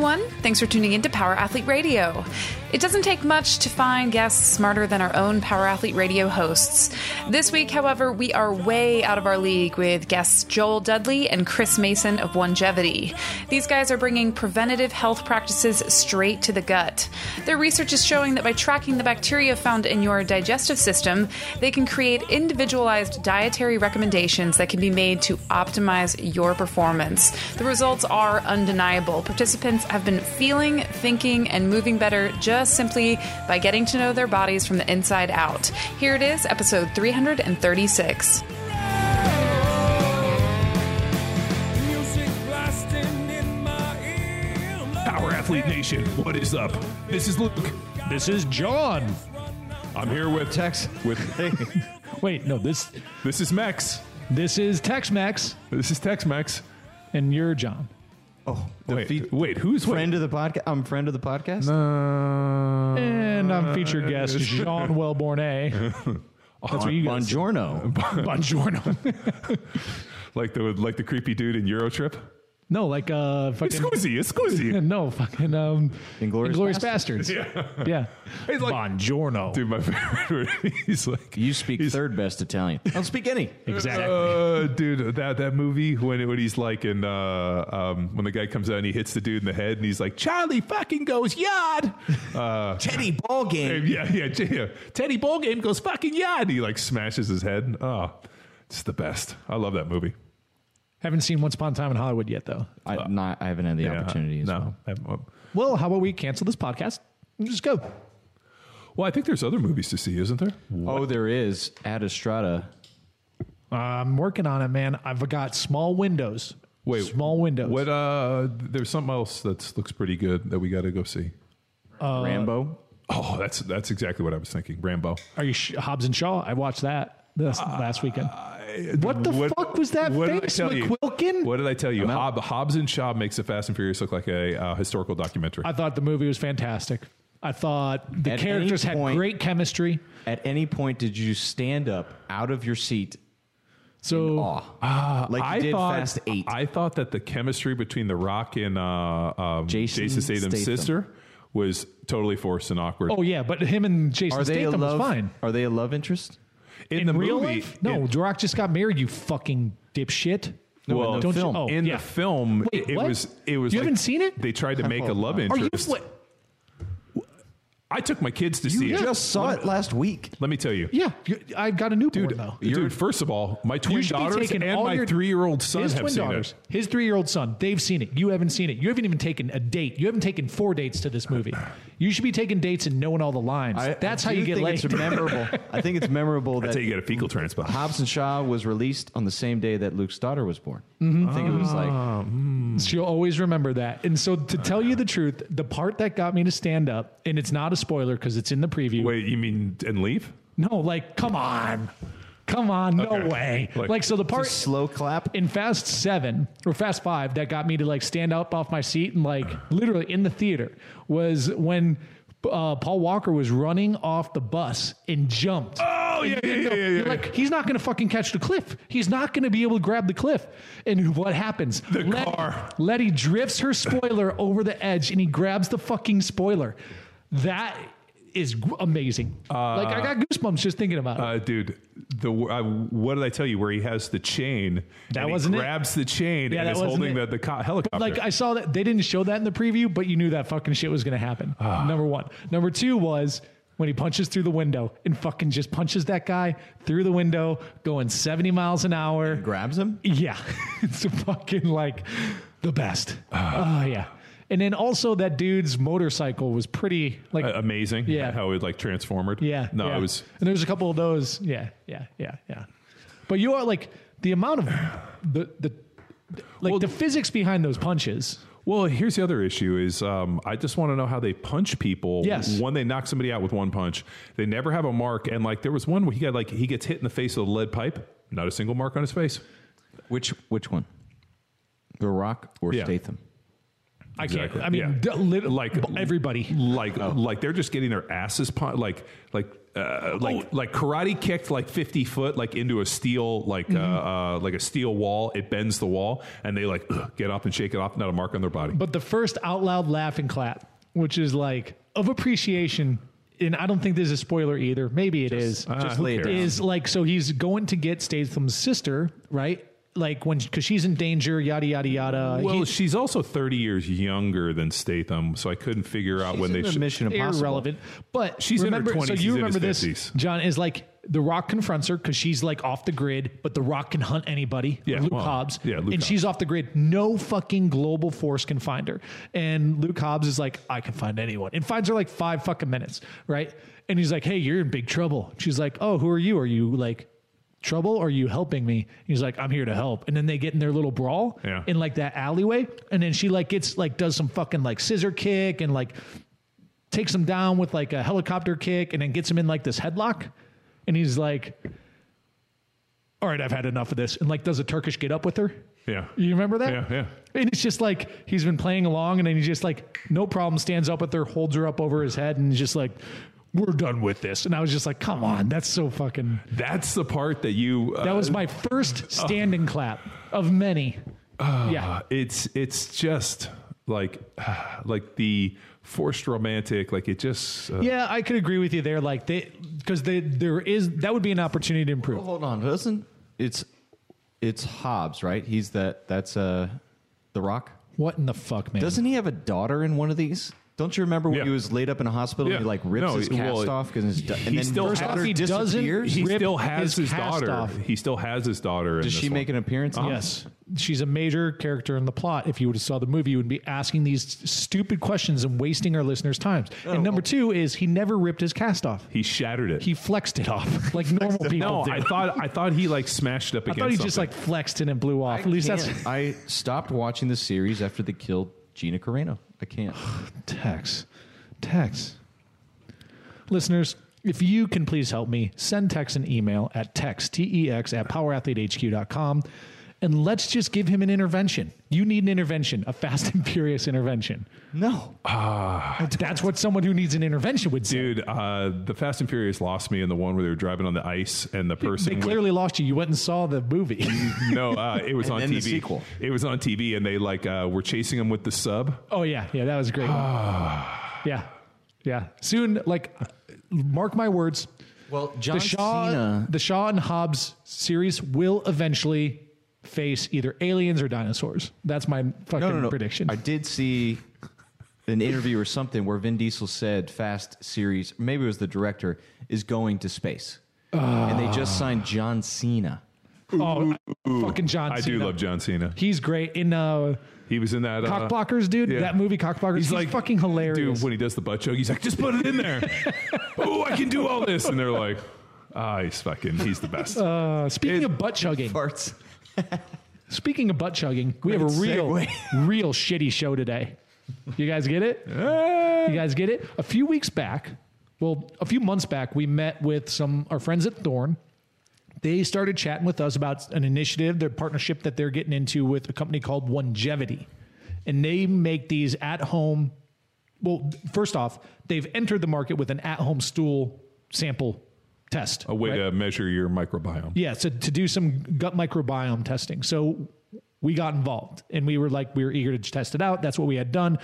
everyone. Thanks for tuning in to Power Athlete Radio. It doesn't take much to find guests smarter than our own Power Athlete Radio hosts. This week, however, we are way out of our league with guests Joel Dudley and Chris Mason of Onegevity. These guys are bringing preventative health practices straight to the gut. Their research is showing that by tracking the bacteria found in your digestive system, they can create individualized dietary recommendations that can be made to optimize your performance. The results are undeniable. Participants have been feeling, thinking, and moving better just simply by getting to know their bodies from the inside out. Here it is, episode 336. Power Athlete Nation, what is up? This is Luke. This is John. I'm here with Tex. with Wait, no, this this is Max. this is Tex Mex, This is Tex Mex. and you're John. Oh, the Wait, fe- wait, who's friend of the podcast. I'm friend of the podcast. Uh, And I'm featured guest Sean Wellborn. That's what you guys. Buongiorno. Buongiorno. like the like the creepy dude in Eurotrip. No, like uh, fucking. Scusi, scusi. No, fucking um, Inglourious Basterds. Yeah. Yeah. He's like, Buongiorno. dude, my favorite. word, He's like, You speak he's- third best Italian. I don't speak any. Exactly. Uh, dude, that that movie when when he's like in uh, um, when the guy comes out and he hits the dude in the head and he's like Charlie fucking goes yard. Uh, Teddy ball game. yeah, yeah, yeah. Teddy ball game goes fucking yard. He like smashes his head. Oh, it's the best. I love that movie. Haven't seen Once Upon a Time in Hollywood yet, though. I, not, I haven't had the Yeah, opportunity. As no. well. Well, how about we cancel this podcast and just go? Well, I think there's other movies to see, isn't there? Oh, there is Ad Astra. I'm working on it, man. I've got small windows. Wait, small windows. What? Uh, there's something else that looks pretty good that we got to go see. Rambo. Oh, that's that's exactly what I was thinking. Rambo. Are you sh- Hobbs and Shaw? I watched that this last weekend. What the What- fuck was that what did I face, tell you? McQuilkin? What did I tell you? I'm. Hob, Hobbs and Shaw makes the Fast and Furious look like a uh, historical documentary. I thought the movie was fantastic. I thought the At characters any had point- great chemistry. At any point did you stand up out of your seat? So Aw. like you I did thought, Fast Eight. I thought that the chemistry between The Rock and uh, um, Jason Jason, Statham's Statham. sister was totally forced and awkward. oh yeah, but him and Jason are they a Statham love? was fine. Are they a love interest? In, In, the real movie, life, no. in- The Rock just got married. You fucking dipshit. well, in the Don't you- film. oh, in yeah. the film, Wait, it, it was it was. You like- haven't seen it? They tried to make a love interest. Are you? interest. What? I took my kids to see it. You just saw it last week. Let me tell you. Yeah, you- I got a newborn Dude, though. dude, first of all, my twin You should be daughters and my your- three-year-old son his have twin seen daughters, it. his three-year-old son, they've seen it. You haven't seen it. You haven't even taken a date. You haven't taken four dates to this movie. You should be taking dates and knowing all the lines. I- That's I how you do get think laid. It's memorable. I think it's memorable That's that how you get a fecal transplant. Hobbs and Shaw was released on the same day that Luke's daughter was born. Mm-hmm. I think it was like ah, Mm. She'll always remember that. And so, to tell you the truth, the part that got me to stand up, and it's not a spoiler because it's in the preview. Wait, you mean and leave? No, like, come on. Come on. No Okay. way. Like- Like, so the part slow clap. in Fast Seven or Fast Five that got me to like stand up off my seat and like literally in the theater was when uh, Paul Walker was running off the bus and jumped. Oh yeah, yeah, yeah, yeah. Yeah. like he's not going to fucking catch the cliff. He's not going to be able to grab the cliff. And what happens? The Let- car. Letty drifts her spoiler over the edge, and he grabs the fucking spoiler. That is g- amazing. like I got goosebumps just thinking about it. Uh, dude, the uh, what did I tell you? Where he has the chain, That and wasn't he it? grabs the chain Yeah, and that is wasn't holding it. the, the co- helicopter. Like I saw that they didn't show that in the preview, but you knew that fucking shit was going to happen. Ah. Number one. Number two was when he punches through the window and fucking just punches that guy through the window, going seventy miles an hour. Grabs him. Yeah, it's fucking like the best. Ah. Oh yeah. And then also that dude's motorcycle was pretty like Uh, amazing. Yeah. how it like transformed. yeah. no, yeah. it was. And there's a couple of those. Yeah, yeah, yeah, yeah. But you are like the amount of the the like the physics behind those punches. Well, here's the other issue: is um, I just want to know how they punch people. Yes. when they knock somebody out with one punch, they never have a mark. And like there was one where he got like he gets hit in the face with a lead pipe, not a single mark on his face. Which which one? The Rock or Yeah. Statham? I Exactly. can't. I mean, Yeah. d- lit- Like everybody. like like they're just getting their asses punched. Like like uh, like like karate kicked like 50 foot like into a steel like uh, uh, like a steel wall it bends the wall and they like ugh, get up and shake it off not a mark on their body But the first out loud laugh and clap, which is like of appreciation, and I don't think this is a spoiler either. Maybe it is. Uh, Just who lay it cares? is like so he's going to get Statham's sister, right? Like when because she's in danger, yada yada yada. well He- she's also 30 years younger than Statham so I couldn't figure out when they the should Mission Impossible. irrelevant. But She's in her remember, 20s, So you remember this, 50s. John? Is like the Rock confronts her because she's like off the grid, but the Rock can hunt anybody. Yeah, Luke well, Hobbs. yeah, Luke and Hobbs. she's off the grid. No fucking global force can find her. And Luke Hobbs is like, I can find anyone, and finds her like five fucking minutes, right? And he's like, Hey, you're in big trouble. She's like, Oh, who are you? Are you like? Trouble? Or are you helping me? He's like, I'm here to help. And then they get in their little brawl Yeah. in like that alleyway. And then she like gets like does some fucking like scissor kick and like takes him down with like a helicopter kick and then gets him in like this headlock. And he's like, All right, I've had enough of this. And like does a Turkish get up with her. yeah You remember that? yeah yeah And it's just like he's been playing along and then he just like, no problem, stands up with her, holds her up over his head, and he's just like, We're done with this. And I was just like, come on, that's so fucking that's the part that you uh, that was my first standing clap of many. yeah. Uh, it's it's just like like the forced romantic like it just uh, Yeah, I could agree with you there. Like they, because they, there is that would be an opportunity to improve. Hold on, doesn't it's it's Hobbs, right? He's that that's uh the Rock. What in the fuck, man? Doesn't he have a daughter in one of these? Don't you remember when Yeah. he was laid up in a hospital Yeah. and he like rips No, his he- cast well, off because his da- he and then still First has- off, daughter he doesn't disappears? he rip still has his his, cast daughter off. he still has his daughter in Does this she one. make an appearance? in it? Yes, she's a major character in the plot. If you would have saw the movie, you would be asking these stupid questions and wasting our listeners' times. Oh, and number oh. two is he never ripped his cast off. he shattered it He flexed it off like normal people no do. I thought I thought he like smashed it up I against thought he just something. like flexed it and blew off. At least that's Can't. I stopped watching the series after they killed Gina Carano. I can't. Tex. Tex. Listeners, if you can please help me, send Tex an email at text, T-E-X, at powerathletehq.com, and let's just give him an intervention. You need an intervention, a fast and furious intervention. No. That's what someone who needs an intervention would say. Dude, uh, the Fast and Furious lost me in the one where they were driving on the ice, and the person They with- clearly lost you. You went and saw the movie. no, uh, it was on then TV. the sequel. It was on TV, and they like uh, were chasing him with the sub. oh, yeah. Yeah, that was a great. one. yeah. Yeah. Soon, like, mark my words, Well, John the Shaw, Cena. the Shaw and Hobbs series will eventually face either aliens or dinosaurs. That's my fucking no, no, no. prediction. I did see an interview or something where Vin Diesel said Fast series, maybe it was the director, is going to space. and they just signed John Cena. oh, fucking John. I do love John Cena. He's great in uh, He was in that. Uh, Cockblockers, dude. yeah. That movie, Cockblockers. He's, like fucking hilarious. Dude, when he does the butt choke, he's like, just put it in there. oh, I can do all this. And they're like, ah, he's fucking, he's the best. uh, speaking it- of butt chugging, Farts. speaking of butt chugging, we have a real, segue. real shitty show today. You guys get it? You guys get it? A few weeks back, well, a few months back, we met with some our friends at Thorne. They started chatting with us about an initiative, their partnership that they're getting into with a company called Onegevity, and they make these at home. Well, first off, they've entered the market with an at home stool sample test. a way right? to measure your microbiome. Yeah, so to do some gut microbiome testing. So we got involved and we were like, we were eager to test it out. That's what we had done.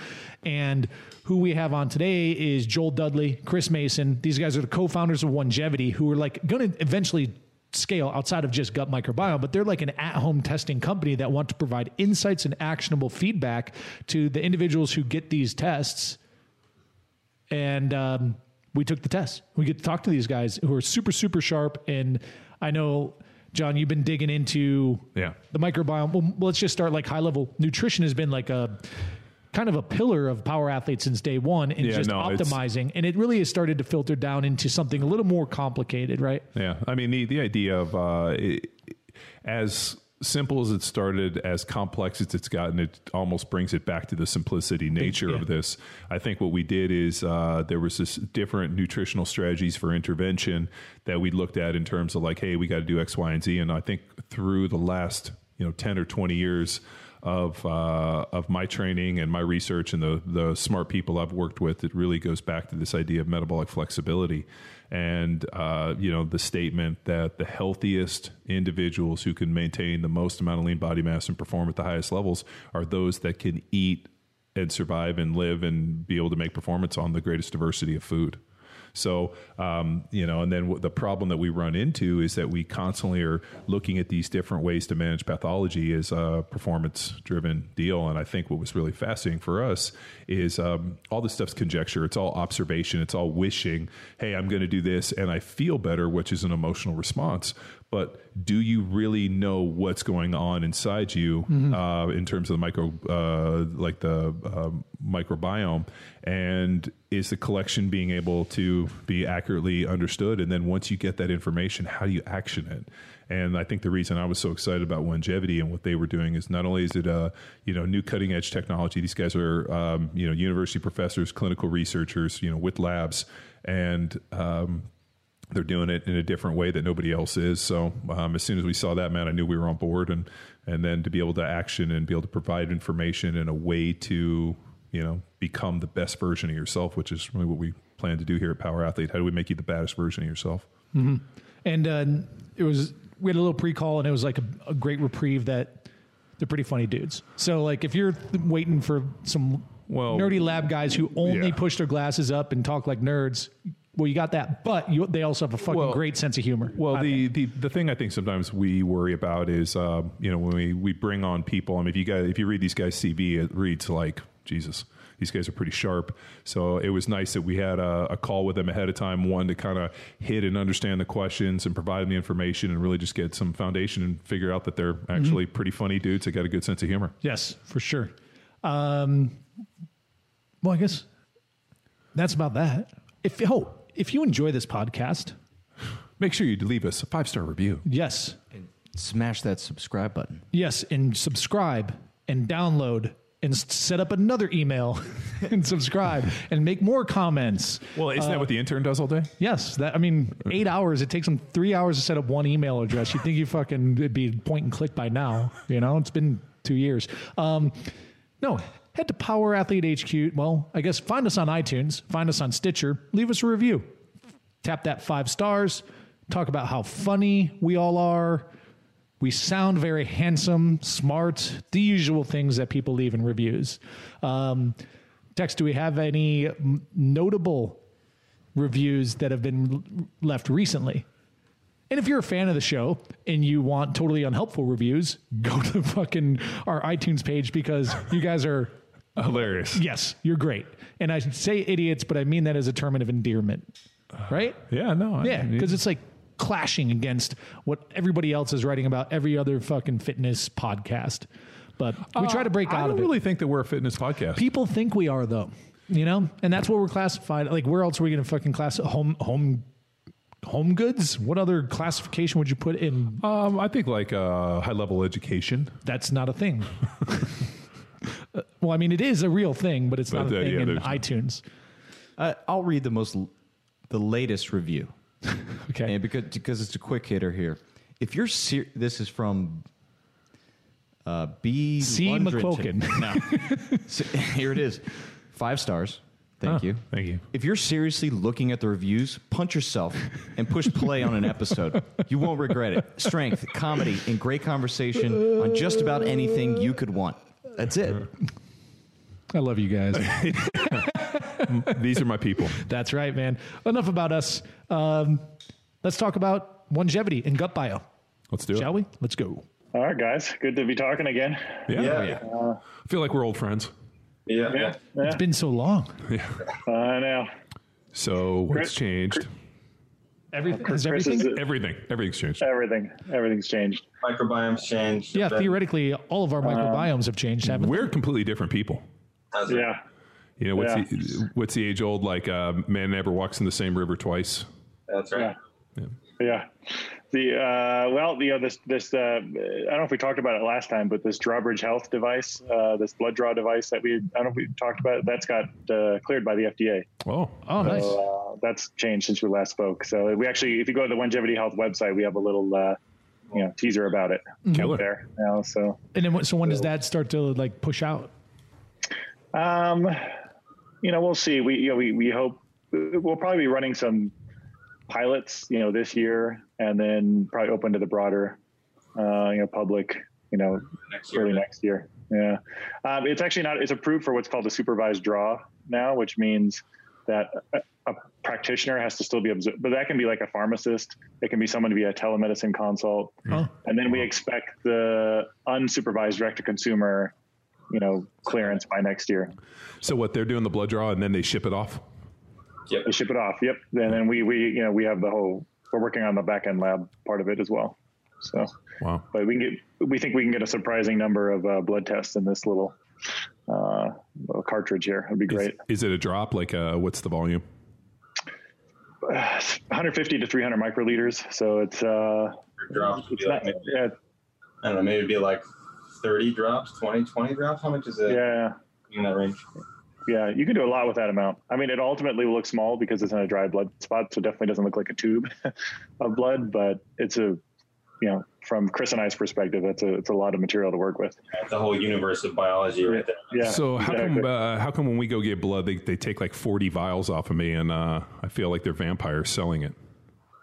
And who we have on today is Joel Dudley, Chris Mason. These guys are the co founders of Onegevity who are like going to eventually scale outside of just gut microbiome, but they're like an at home testing company that want to provide insights and actionable feedback to the individuals who get these tests and um, we took the test. We get to talk to these guys who are super, super sharp. And I know, John, you've been digging into Yeah. the microbiome. Well, let's just start like high level. Nutrition has been like a kind of a pillar of power athletes since day one and Yeah, just no, optimizing. And it really has started to filter down into something a little more complicated, right? Yeah, I mean the the idea of uh, it, as simple as it started, as complex as it's gotten, it almost brings it back to the simplicity nature yeah. of this. I think what we did is uh, there was this different nutritional strategies for intervention that we looked at in terms of like, hey, we got to do X, Y, and Z, and I think through the last you know ten or twenty years of uh, of my training and my research and the the smart people I've worked with, it really goes back to this idea of metabolic flexibility and uh, you know the statement that the healthiest individuals who can maintain the most amount of lean body mass and perform at the highest levels are those that can eat and survive and live and be able to make performance on the greatest diversity of food. So, um, you know, and then the problem that we run into is that we constantly are looking at these different ways to manage pathology as a performance driven deal. And I think what was really fascinating for us is um, all this stuff's conjecture. It's all observation. It's all wishing, hey, I'm going to do this and I feel better, which is an emotional response but do you really know what's going on inside you mm-hmm. uh, in terms of the micro, uh, like the uh, microbiome, and is the collection being able to be accurately understood? And then once you get that information, how do you action it? And I think the reason I was so excited about Onegevity and what they were doing is not only is it a you know new cutting edge technology. These guys are um, you know university professors, clinical researchers, you know with labs, and um, they're doing it in a different way that nobody else is. So um, as soon as we saw that, man, I knew we were on board, and and then to be able to action and be able to provide information in a way to you know become the best version of yourself, which is really what we plan to do here at Power Athlete. How do we make you the baddest version of yourself? Mm-hmm. And uh, it was we had a little pre-call, and it was like a, a great reprieve that they're pretty funny dudes. So like if you're waiting for some well, nerdy lab guys who only yeah. push their glasses up and talk like nerds, well, you got that, but you, they also have a fucking well, great sense of humor. Well, the, the the thing I think sometimes we worry about is, uh, you know, when we, we bring on people. I mean, if you guys if you read these guys' CV, it reads like Jesus. These guys are pretty sharp. So it was nice that we had a, a call with them ahead of time, one to kind of hit and understand the questions and provide them the information and really just get some foundation and figure out that they're actually mm-hmm. pretty funny dudes that got a good sense of humor. Yes, for sure. Um, well, I guess that's about that. If oh, if you enjoy this podcast, make sure you leave us a five star review. Yes. And smash that subscribe button. Yes. And subscribe and download and set up another email and subscribe and make more comments. Well, isn't uh, that what the intern does all day? Yes. That I mean, eight hours. It takes them three hours to set up one email address. You think you fucking it'd be point and click by now? You know, it's been two years. Um, no, head to Power Athlete HQ. Well, I guess find us on iTunes, find us on Stitcher, leave us a review. Tap that five stars, talk about how funny we all are. We sound very handsome, smart, the usual things that people leave in reviews. Um, do we have any notable reviews that have been left recently? And if you're a fan of the show and you want totally unhelpful reviews, go to fucking our iTunes page because you guys are hilarious. Yes, you're great. And I say idiots, but I mean that as a term of endearment, right? Yeah, no. yeah, because it's like clashing against what everybody else is writing about every other fucking fitness podcast. But we try to break uh, out of it. I don't really think that we're a fitness podcast. People think we are though, you know, and that's what we're classified. Like, where else are we going to fucking class home home home goods? What other classification would you put in? Um, I think like uh, high level education. That's not a thing. well, I mean, it is a real thing, but it's but, not a uh, thing yeah, in iTunes. Uh, I'll read the most, the latest review. okay, and because because it's a quick hitter here. If you're ser- this is from uh, B. C. McQuilkin. No. so, here it is. Five stars. Thank oh, you. Thank you. If you're seriously looking at the reviews, punch yourself and push play on an episode. You won't regret it. Strength, comedy, and great conversation on just about anything you could want. That's it. I love you guys. These are my people. That's right, man. Enough about us. Um, let's talk about Onegevity and gut bio. Let's do Shall it. we? Let's go. All right, guys. Good to be talking again. Yeah. Yeah. yeah. Uh, I feel like we're old friends. Yeah. yeah. It's been so long. Yeah. I know. So what's changed? Everything. Chris, everything? Is, everything. Everything's changed. Everything. Everything's changed. Microbiome's changed. Yeah, theoretically, all of our microbiomes have changed, haven't We're they? completely different people. Yeah. You know what's yeah. the what's the age old like uh, man never walks in the same river twice. That's right. Yeah. yeah. yeah. The uh, well, you know this this uh, I don't know if we talked about it last time, but this Drawbridge Health device, uh, this blood draw device that we I don't know if we talked about, it, that's got uh, cleared by the FDA. Oh, oh, nice. So, uh, that's changed since we last spoke. So we actually, if you go to the Onegevity Health website, we have a little uh, you know teaser about it Killer. there now. So And then, so when does that start to like push out? Um, you know, we'll see. We you know we we hope we'll probably be running some pilots, you know, this year, and then probably open to the broader, uh, you know, public, you know, Next year. early next year. Yeah, um, it's actually not. It's approved for what's called a supervised draw now, which means that a, a practitioner has to still be observed, but that can be like a pharmacist. It can be someone to be a telemedicine consult, Oh. and then we expect the unsupervised direct to consumer, you know, clearance by next year. So what they're doing the blood draw and then they ship it off. They ship it off. Yep. And then we, we, you know, we have the whole, we're working on the back end lab part of it as well. So, Wow. but we can get, we think we can get a surprising number of uh, blood tests in this little, uh, little cartridge here. It'd be great. is it a drop? Like, uh, what's the volume? 150 to 300 microliters. So it's, uh, drops it's be like maybe, yeah, I don't know, maybe it'd be like 30 drops, 20, 20 drops. How much is it yeah. in that range? Yeah, you can do a lot with that amount. I mean, it ultimately will look small because it's in a dry blood spot, so it definitely doesn't look like a tube of blood. But it's a, you know, from Chris and I's perspective, it's a it's a lot of material to work with. It's a whole universe of biology right there. Yeah. So how exactly. come uh, how come when we go get blood they, they take like 40 vials off of me and uh, I feel like they're vampires selling it.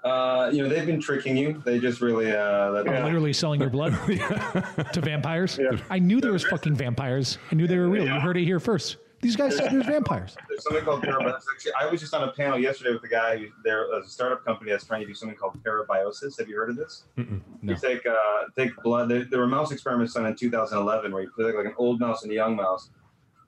Uh, you know, they've been tricking you. They just really, uh, Yeah. Literally selling your blood to vampires. Yeah. I knew there was fucking vampires. I knew they were real. You heard it here first. These guys said there's vampires. There's something called parabiosis. I was just on a panel yesterday with a guy. Who, there was a startup company that's trying to do something called parabiosis. Have you heard of this? You take uh, take blood. There, there were mouse experiments done in 2011 where you put like an old mouse and a young mouse,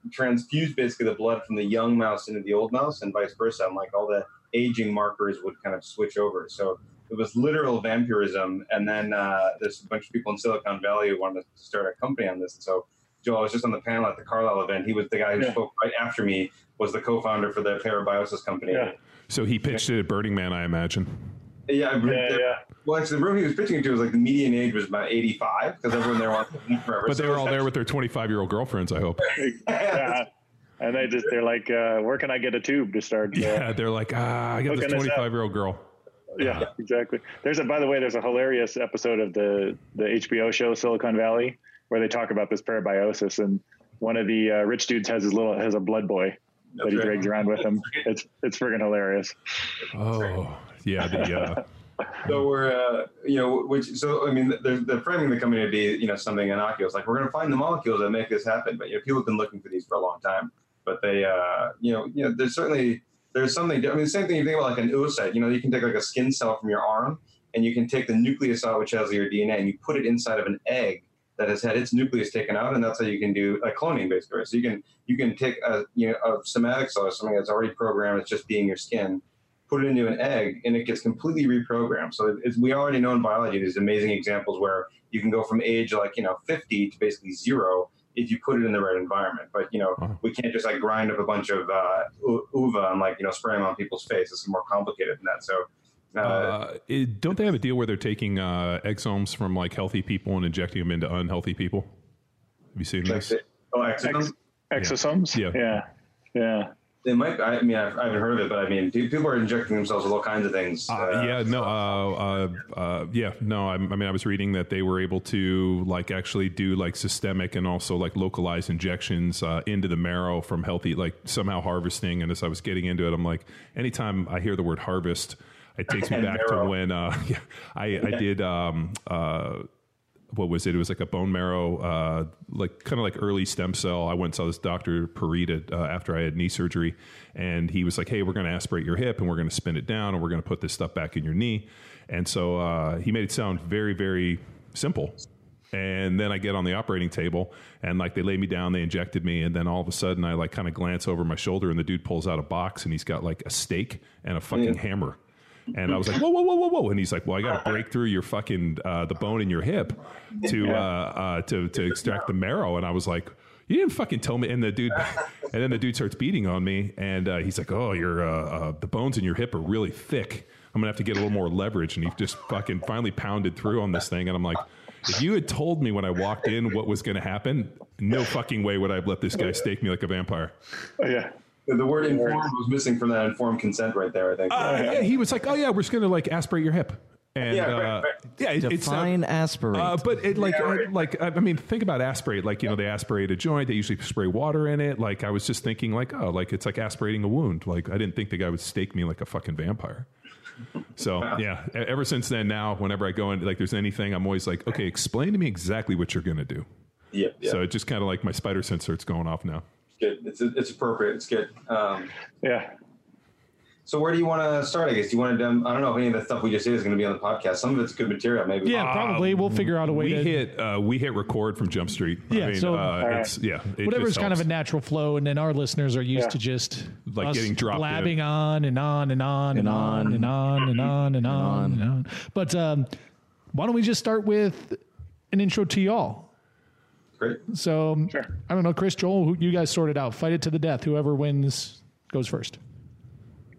transfuse basically the blood from the young mouse into the old mouse, and vice versa. And like all the aging markers would kind of switch over. So it was literal vampirism. And then uh, there's a bunch of people in Silicon Valley who wanted to start a company on this. And so Joe, I was just on the panel at the Carlisle event. He was the guy who Yeah. spoke right after me. Was the co-founder for the Parabiosis company. Yeah. So he pitched it at Burning Man, I imagine. Yeah, I- Yeah, yeah. Well, actually, the room he was pitching it to was like the median age was about 85 because everyone there wanted to live forever. But they were all there with their 25 year old girlfriends, I hope. yeah. And they just they're like, uh, where can I get a tube to start? uh, Yeah, they're like, ah, I got this Hooking us up. 25 year old girl. yeah, exactly. There's a by the way, there's a hilarious episode of the the HBO show Silicon Valley where they talk about this parabiosis, and one of the uh, rich dudes has his little has a blood boy that he right. drags around with him. It's it's friggin' hilarious. Oh, yeah. The, uh, So we're, uh, you know, which so I mean, they're, they're framing the company to be, you know, something innocuous. Like we're going to find the molecules that make this happen. But you know, people have been looking for these for a long time. But they, uh, you know, you know, there's certainly there's something. I mean, the same thing you think about like an oocyte. You know, you can take like a skin cell from your arm, and you can take the nucleus out, which has your DNA, and you put it inside of an egg that has had its nucleus taken out, and that's how you can do like cloning, basically. So you can you can take a you know a somatic cell or something that's already programmed, it's just being your skin, put it into an egg, and it gets completely reprogrammed. So it's, we already know in biology there's amazing examples where you can go from age like you know 50 to basically zero if you put it in the right environment. But you know Wow. we can't just like grind up a bunch of uh, uva and like you know spray them on people's face. It's more complicated than that. So. Uh, uh, it- don't they have a deal where they're taking uh, exomes from like healthy people and injecting them into unhealthy people? Have you seen this? oh, exosomes? Ex- exosomes. Yeah. yeah, yeah. They might. I mean, I've, I haven't heard of it, but I mean, people are injecting themselves with all kinds of things. Uh, yeah, no, uh, uh, uh, yeah, no. I, I mean, I was reading that they were able to like actually do like systemic and also like localized injections uh, into the marrow from healthy, like somehow harvesting. And as I was getting into it, I'm like, anytime I hear the word harvest, it takes me back to when uh, yeah, I, I did. Um, uh, what was it? It was like a bone marrow, uh, like kind of like early stem cell. I went and saw this doctor Parita uh, after I had knee surgery, and he was like, "Hey, we're going to aspirate your hip, and we're going to spin it down, and we're going to put this stuff back in your knee." And so uh, he made it sound very, very simple. And then I get on the operating table, and like they lay me down, they injected me, and then all of a sudden I like kind of glance over my shoulder, and the dude pulls out a box, and he's got like a stake and a fucking hammer. And I was like, whoa, whoa, whoa, whoa, whoa. And he's like, well, I got to break through your fucking, uh, the bone in your hip to, uh, uh, to, to extract the marrow. And I was like, you didn't fucking tell me. And the dude, and then the dude starts beating on me. And uh, he's like, oh, your, uh, uh, the bones in your hip are really thick. I'm going to have to get a little more leverage. And he just fucking finally pounded through on this thing. And I'm like, if you had told me when I walked in what was going to happen, no fucking way would I have let this guy stake me like a vampire. Oh, yeah. The word informed was missing from that informed consent right there. I think. Uh, yeah, he was like, "Oh yeah, we're just gonna like aspirate your hip," And Yeah, right, uh, right. yeah, it, it's not- Define aspirate. uh, but it, like, Yeah, right. uh, like I mean, think about aspirate. Like you know, they aspirate a joint. They usually spray water in it. Like I was just thinking, like, oh, like it's like aspirating a wound. Like I didn't think the guy would stake me like a fucking vampire. So yeah, ever since then, now whenever I go in, like, there's anything, I'm always like, okay, explain to me exactly what you're gonna do. Yeah, yeah. So it just kind of like my spider sensor, it's going off now. Good. It's it's appropriate. It's good. Um, Yeah. so where do you want to start? I guess do you want to. Um, I don't know if any of the stuff we just did is going to be on the podcast. Some of it's good material. Maybe. Yeah, probably. We'll figure out a way We to hit uh, we hit record from Jump Street. Yeah, I mean, so- uh, it's yeah, it whatever's just kind of a natural flow, and then our listeners are used Yeah. to just Like us getting dropped blabbing in. on and on and on and on and on and on and on and on. But um, why don't we just start with an intro to y'all? Great. So um, Sure. I don't know, Chris, Joel, who you guys sort it out. Fight it to the death. Whoever wins goes first.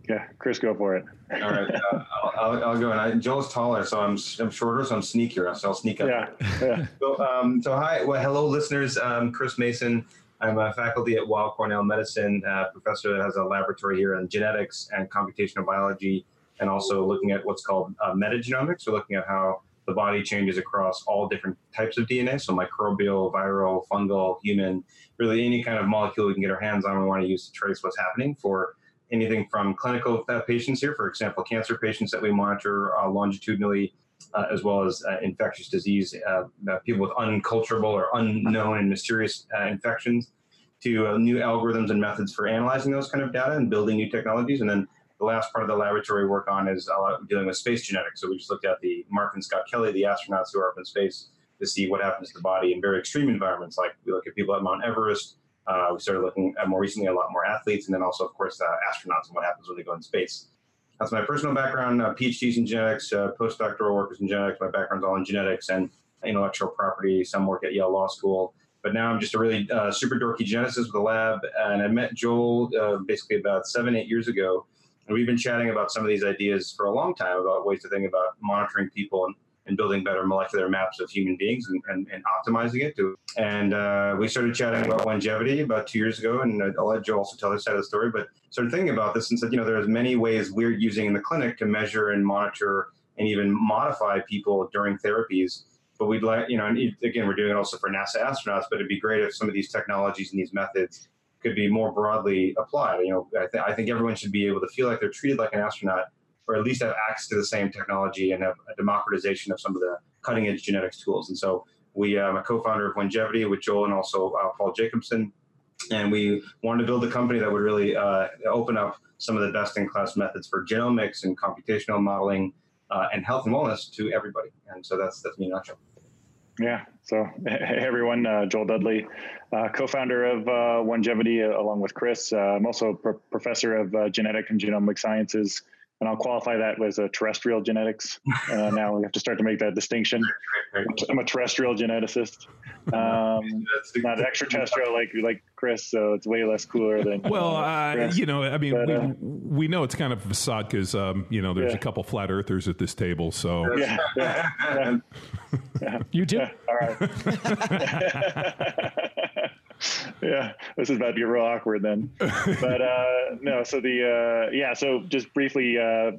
Yeah. Chris, go for it. All right. Uh, I'll, I'll, I'll go. And I, Joel's taller, so I'm I'm shorter, so I'm sneakier. So I'll sneak up. Yeah. Yeah. So, um, so hi, well, hello, listeners. I'm Chris Mason. I'm a faculty at Weill Cornell Medicine, uh, professor that has a laboratory here in genetics and computational biology, and also looking at what's called uh, metagenomics. We're looking at how the body changes across all different types of DNA, so microbial, viral, fungal, human, really any kind of molecule we can get our hands on. We want to use to trace what's happening for anything from clinical uh, patients here, for example, cancer patients that we monitor uh, longitudinally uh, as well as uh, infectious disease, uh, uh, people with unculturable or unknown and mysterious infections, to new algorithms and methods for analyzing those kind of data and building new technologies. And then the last part of the laboratory work on is uh, dealing with space genetics. So we just looked at the Mark and Scott Kelly, the astronauts who are up in space, to see what happens to the body in very extreme environments. Like we look at people at Mount Everest. Uh, we started looking at more recently a lot more athletes, and then also, of course, uh, astronauts and what happens when they go in space. That's my personal background, uh, PhDs in genetics, uh, postdoctoral workers in genetics. My background's all in genetics and intellectual property, some work at Yale Law School. But now I'm just a really uh, super dorky geneticist with a lab. And I met Joel uh, basically about seven, eight years ago. And we've been chatting about some of these ideas for a long time about ways to think about monitoring people and, and building better molecular maps of human beings and, and, and optimizing it. To, and uh, we started chatting about Onegevity about two years ago. And I'll let Joel also tell this side of the story. But started thinking about this and said, you know, there's many ways we're using in the clinic to measure and monitor and even modify people during therapies. But we'd like, you know, and again, we're doing it also for NASA astronauts, but it'd be great if some of these technologies and these methods could be more broadly applied. You know, I, th- I think everyone should be able to feel like they're treated like an astronaut or at least have access to the same technology and have a democratization of some of the cutting edge genetics tools. And so we, I'm a co-founder of Onegevity with Joel and also uh, Paul Jacobson and we wanted to build a company that would really uh, open up some of the best in class methods for genomics and computational modeling uh, and health and wellness to everybody. And so that's that's me in a nutshell. Yeah. So, hey everyone, uh, Joel Dudley, uh, co-founder of uh, Onegevity, uh, along with Chris. Uh, I'm also a pro- professor of uh, genetic and genomic sciences, and I'll qualify that as a terrestrial genetics. Uh, now we have to start to make that distinction. I'm a terrestrial geneticist, um, not extraterrestrial like like Chris. So it's way less cooler than. Well, uh, you know, I mean, But, we, uh, we know it's kind of a facade because, um, you know, there's Yeah. a couple flat earthers at this table. So yeah, yeah, yeah. You too. Yeah, all right. yeah, this is about to get real awkward then. But uh, no, so the uh, yeah, so just briefly, uh,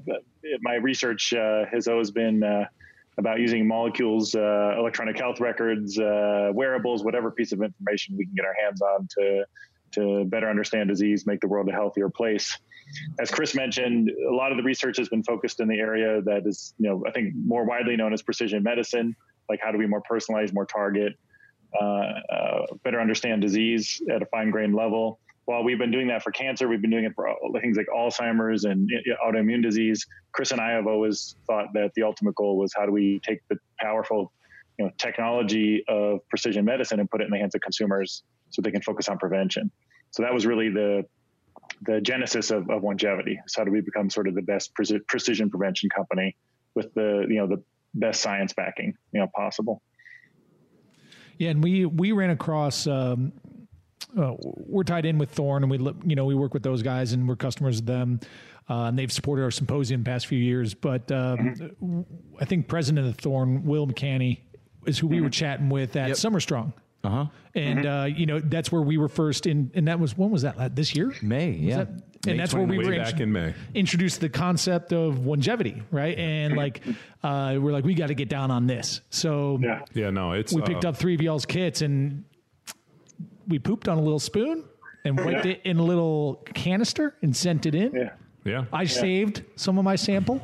my research uh, has always been uh, about using molecules, uh, electronic health records, uh, wearables, whatever piece of information we can get our hands on to to better understand disease, make the world a healthier place. As Chris mentioned, a lot of the research has been focused in the area that is, you know, I think more widely known as precision medicine. Like, how do we more personalize, more target, Uh, uh, better understand disease at a fine grained level? While we've been doing that for cancer, we've been doing it for things like Alzheimer's and uh, uh, autoimmune disease. Chris and I have always thought that the ultimate goal was how do we take the powerful you know, technology of precision medicine and put it in the hands of consumers so they can focus on prevention. So that was really the the genesis of, of Onegevity. So how do we become sort of the best precision prevention company with the you know the best science backing you know possible? Yeah, and we we ran across. Um, uh, we're tied in with Thorne, and we you know we work with those guys, and we're customers of them, uh, and they've supported our symposium the past few years. But um, I think president of Thorne, Will McCanny, is who we were chatting with at Summer Strong, Uh-huh. And uh, you know that's where we were first in, and that was when was that? This year? May, yeah. that- May and that's where we were Way back in May. introduced the concept of Onegevity, right? And like, uh, we're like, we got to get down on this. So Yeah. Yeah, no, it's we picked uh, up three of y'all's kits and we pooped on a little spoon and wiped it in a little canister and sent it in. Yeah. Yeah, I saved some of my sample,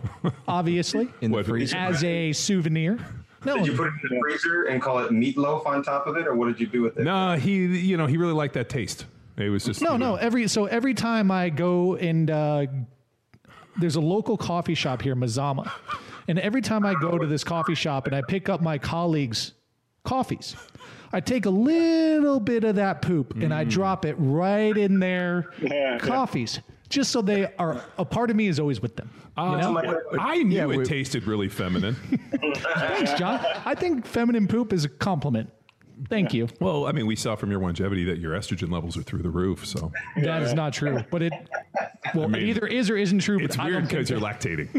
obviously, in the freezer. as a souvenir. No, Did you put it in the freezer and call it meatloaf on top of it, or what did you do with it? no, he, you know, he really liked that taste. It was just no, you no. Every so every time I go and uh, there's a local coffee shop here, Mazama, and every time I go to this coffee shop and I pick up my colleagues' coffees, I take a little bit of that poop and I drop it right in their Yeah, yeah. Coffees, just so they are a part of me is always with them. you uh, know? I knew Yeah, it we- tasted really feminine. Thanks, John. I think feminine poop is a compliment. Thank you. well, I mean, we saw from your Onegevity that your estrogen levels are through the roof. So That is not true, but it well mean, it either is or isn't true. it's but I weird because you're lactating.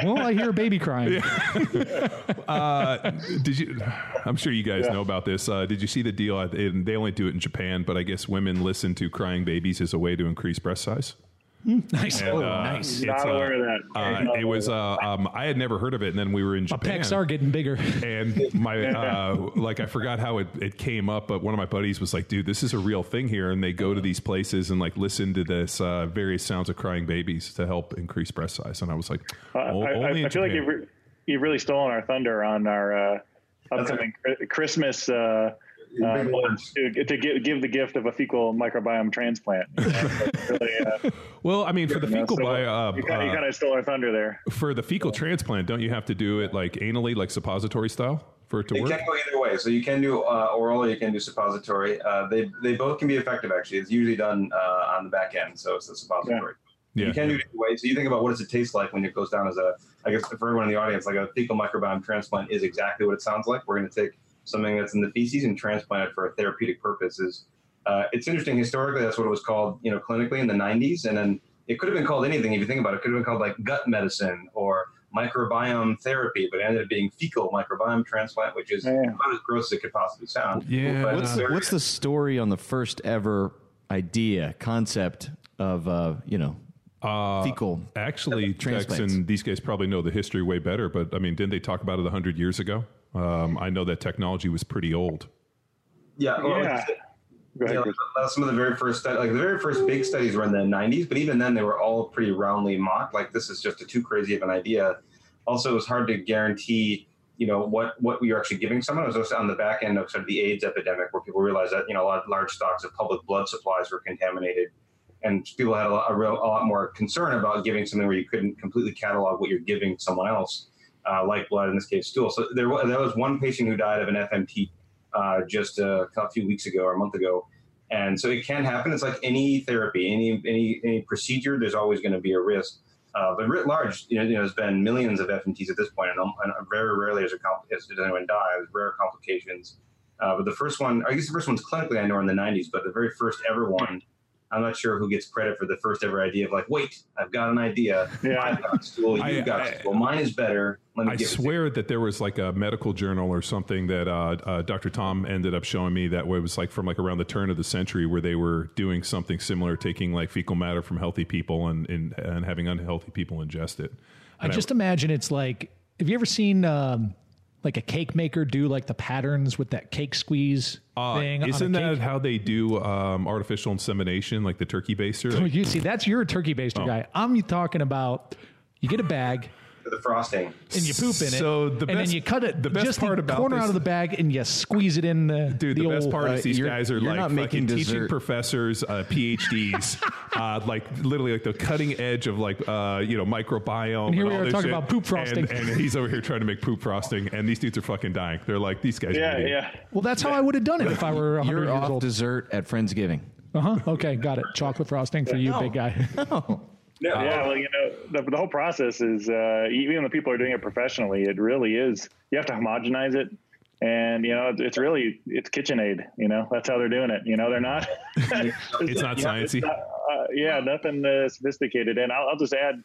Well, I hear a baby crying. Uh, did you? I'm sure you guys know about this. Uh, did you see the deal? And they only do it in Japan, but I guess women listen to crying babies as a way to increase breast size. Nice. And, uh, nice. it's, Not uh, aware of that. Uh, it was. Uh, um, I had never heard of it, and then we were in My Japan. pecs are getting bigger. and my uh, like I forgot how it, it came up, but one of my buddies was like, "Dude, this is a real thing here." And they go to these places and like listen to this uh, various sounds of crying babies to help increase breast size. And I was like, Uh, "O- I, I, in I feel like you've, re- you've really stolen our thunder on our uh, upcoming Chri- Christmas uh, uh, to, to give, give the gift of a fecal microbiome transplant. You know, really, uh, well, I mean, for the you know, fecal so uh, you kind uh, of stole our thunder there. for the fecal transplant, don't you have to do it like anally, like suppository style, for it to It work? can go either way. So you can do uh, oral, or you can do suppository. Uh, they they both can be effective. Actually, it's usually done uh, on the back end, so it's a suppository. Yeah. You can do it either way. So you think about what does it taste like when it goes down as a. I guess for everyone in the audience, like a fecal microbiome transplant is exactly what it sounds like. We're going to take something that's in the feces and transplanted for a therapeutic purposes. Uh, it's interesting. Historically, that's what it was called. You know, clinically in the '90s, and then it could have been called anything if you think about it. It could have been called like gut medicine or microbiome therapy, but it ended up being fecal microbiome transplant, which is Yeah. about as gross as it could possibly sound. Yeah. But What's the, what's the story on the first ever idea, concept of, uh, you know, fecal? Actually, Tex Transplants. and these guys probably know the history way better. But I mean, didn't they talk about it hundred years ago? Um, I know that technology was pretty old. yeah, well, Yeah. Go Yeah, like, some of the very first, stu- like the very first big studies were in the 90s, but even then they were all pretty roundly mocked. Like this is just a too crazy of an idea. Also, it was hard to guarantee, you know, what what we were actually giving someone. It was also on the back end of sort of the AIDS epidemic, where people realized that you know a lot of large stocks of public blood supplies were contaminated, and people had a lot, a, real, a lot more concern about giving something where you couldn't completely catalog what you're giving someone else, uh, like blood in this case, stool. So there, wa- there was one patient who died of an FMT uh, just a, a few weeks ago or a month ago. And so it can happen. It's like any therapy, any any any procedure. There's always going to be a risk. Uh, but writ large, you know, you know, there's been millions of FMTs at this point, and, um, and very rarely a compl- does anyone die. There's rare complications. Uh, but the first one, I guess the first one's clinically I know in the 90s, but the very first ever one, I'm not sure who gets credit for the first ever idea of like, wait, I've got an idea. Yeah. I've got a stool. You've got I- a stool. Mine is better. Let me I give it swear that there was like a medical journal or something that uh, uh, Dr. Tom ended up showing me that was like from like around the turn of the century where they were doing something similar, taking like fecal matter from healthy people and and, and having unhealthy people ingest it. I And just imagine it's like, have you ever seen um, like a cake maker do like the patterns with that cake squeeze uh, thing? isn't that how they do um, artificial insemination, like the turkey baster? Oh, Like, you see, that's your turkey baster Oh. guy. I'm talking about you get a bag For the frosting. and you poop in it. So the and best- then you cut it the best part about just part the about corner this- out of the bag and you squeeze it in the Dude, the, the, best old- part uh, is these guys are like not fucking making teaching professors, uh, PhDs, uh, like literally like the cutting edge of like uh, you know microbiome. And here and we all are this talking shit. about poop frosting. and, and he's over here trying to make poop frosting, and these dudes are fucking dying. They're like these guys. Yeah, idiots. yeah. Well, that's how I would have done it if I were 100 You're years off old. dessert at Friendsgiving. Uh huh. Okay, got it. Chocolate frosting for you, big guy. No, Yeah, well, you know, the, the whole process is uh, even when the people are doing it professionally, it really is. You have to homogenize it, and you know, it's, it's really it's KitchenAid. You know, that's how they're doing it. You know, they're not. It's not sciencey. not, uh, yeah, nothing uh, sophisticated. And I'll, I'll just add,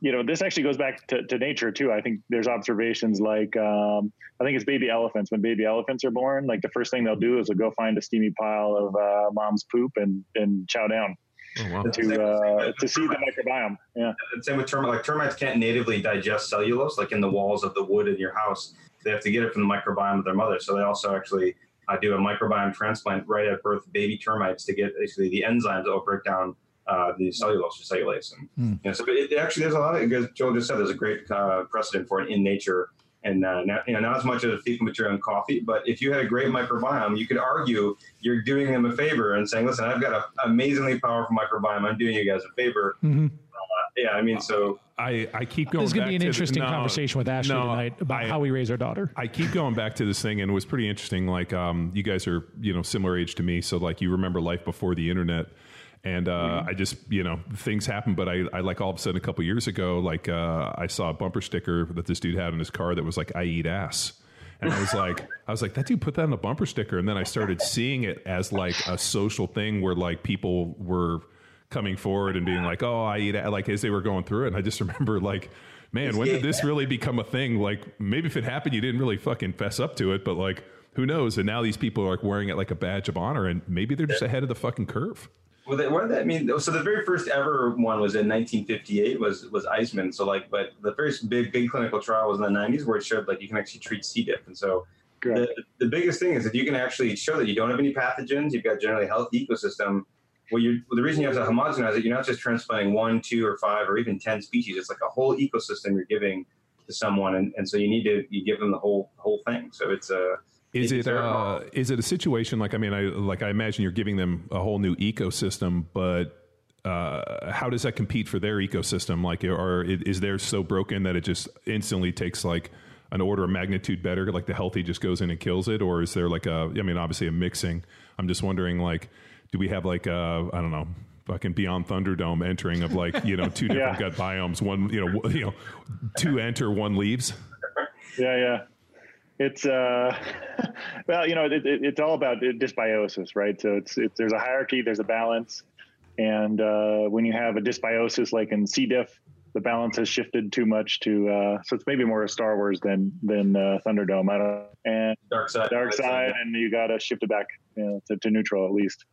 you know, this actually goes back to, to nature too. I think there's observations like, um, I think it's baby elephants. When baby elephants are born, like the first thing they'll do is they'll go find a steamy pile of uh, mom's poop and, and chow down. Oh, wow. To uh, to see the microbiome, yeah. And same with termites. Like termites can't natively digest cellulose, like in the walls of the wood in your house. They have to get it from the microbiome of their mother. So they also actually uh, do a microbiome transplant right at birth, baby termites, to get basically the enzymes that will break down uh, the cellulose or cellulase. And mm. you know, so it, it, actually there's a lot of because Joel just said there's a great uh, precedent for it in nature. And uh, not, you know, not as much as fecal material in coffee, but if you had a great microbiome, you could argue you're doing them a favor and saying, "Listen, I've got an amazingly powerful microbiome. I'm doing you guys a favor." Mm-hmm. Uh, yeah, I mean, so I, I keep going. This is going to be an interesting the, no, conversation with Ashley no, tonight about I, how we raise our daughter. I keep going back to this thing, and it was pretty interesting. Like, um, you guys are you know similar age to me, so like you remember life before the internet and uh, mm-hmm. I just you know things happen. But I, I like all of a sudden a couple years ago, like uh, I saw a bumper sticker that this dude had in his car that was like "I eat ass." And I was like, I was like, that dude put that on a bumper sticker. And then I started seeing it as like a social thing where like people were coming forward and being like, oh, I eat ass, like as they were going through it. And I just remember like, man, when did this really become a thing? Like maybe if it happened, you didn't really fucking fess up to it, but like, who knows? And now these people are like wearing it like a badge of honor and maybe they're just ahead of the fucking curve. Well, they, what did that mean? So the very first ever one was in 1958. Was was Eiseman? So like, but the first big big clinical trial was in the 90s, where it showed like you can actually treat C. diff. And so the, the biggest thing is if you can actually show that you don't have any pathogens, you've got generally a healthy ecosystem. Well, you well, the reason you have to homogenize it, you're not just transplanting one, two, or five, or even ten species. It's like a whole ecosystem you're giving to someone, and, and so you need to you give them the whole whole thing. So it's a uh, is it uh, is it a situation like I mean I like I imagine you're giving them a whole new ecosystem, but uh, how does that compete for their ecosystem? Like, or is theirs so broken that it just instantly takes like an order of magnitude better? Like the healthy just goes in and kills it, or is there like a? I mean, obviously a mixing. I'm just wondering, like, do we have like I don't know fucking beyond Thunderdome entering of like you know two different yeah. gut biomes, one you know you know two enter, one leaves. Yeah, yeah it's uh, well, you know, it, it, it's all about dysbiosis, right? So it's, it's there's a hierarchy, there's a balance, and uh, when you have a dysbiosis like in C. diff, the balance has shifted too much to uh, so it's maybe more a Star Wars than than uh, Thunderdome. I don't and dark side, dark side, and you got to shift it back you know, to, to neutral at least.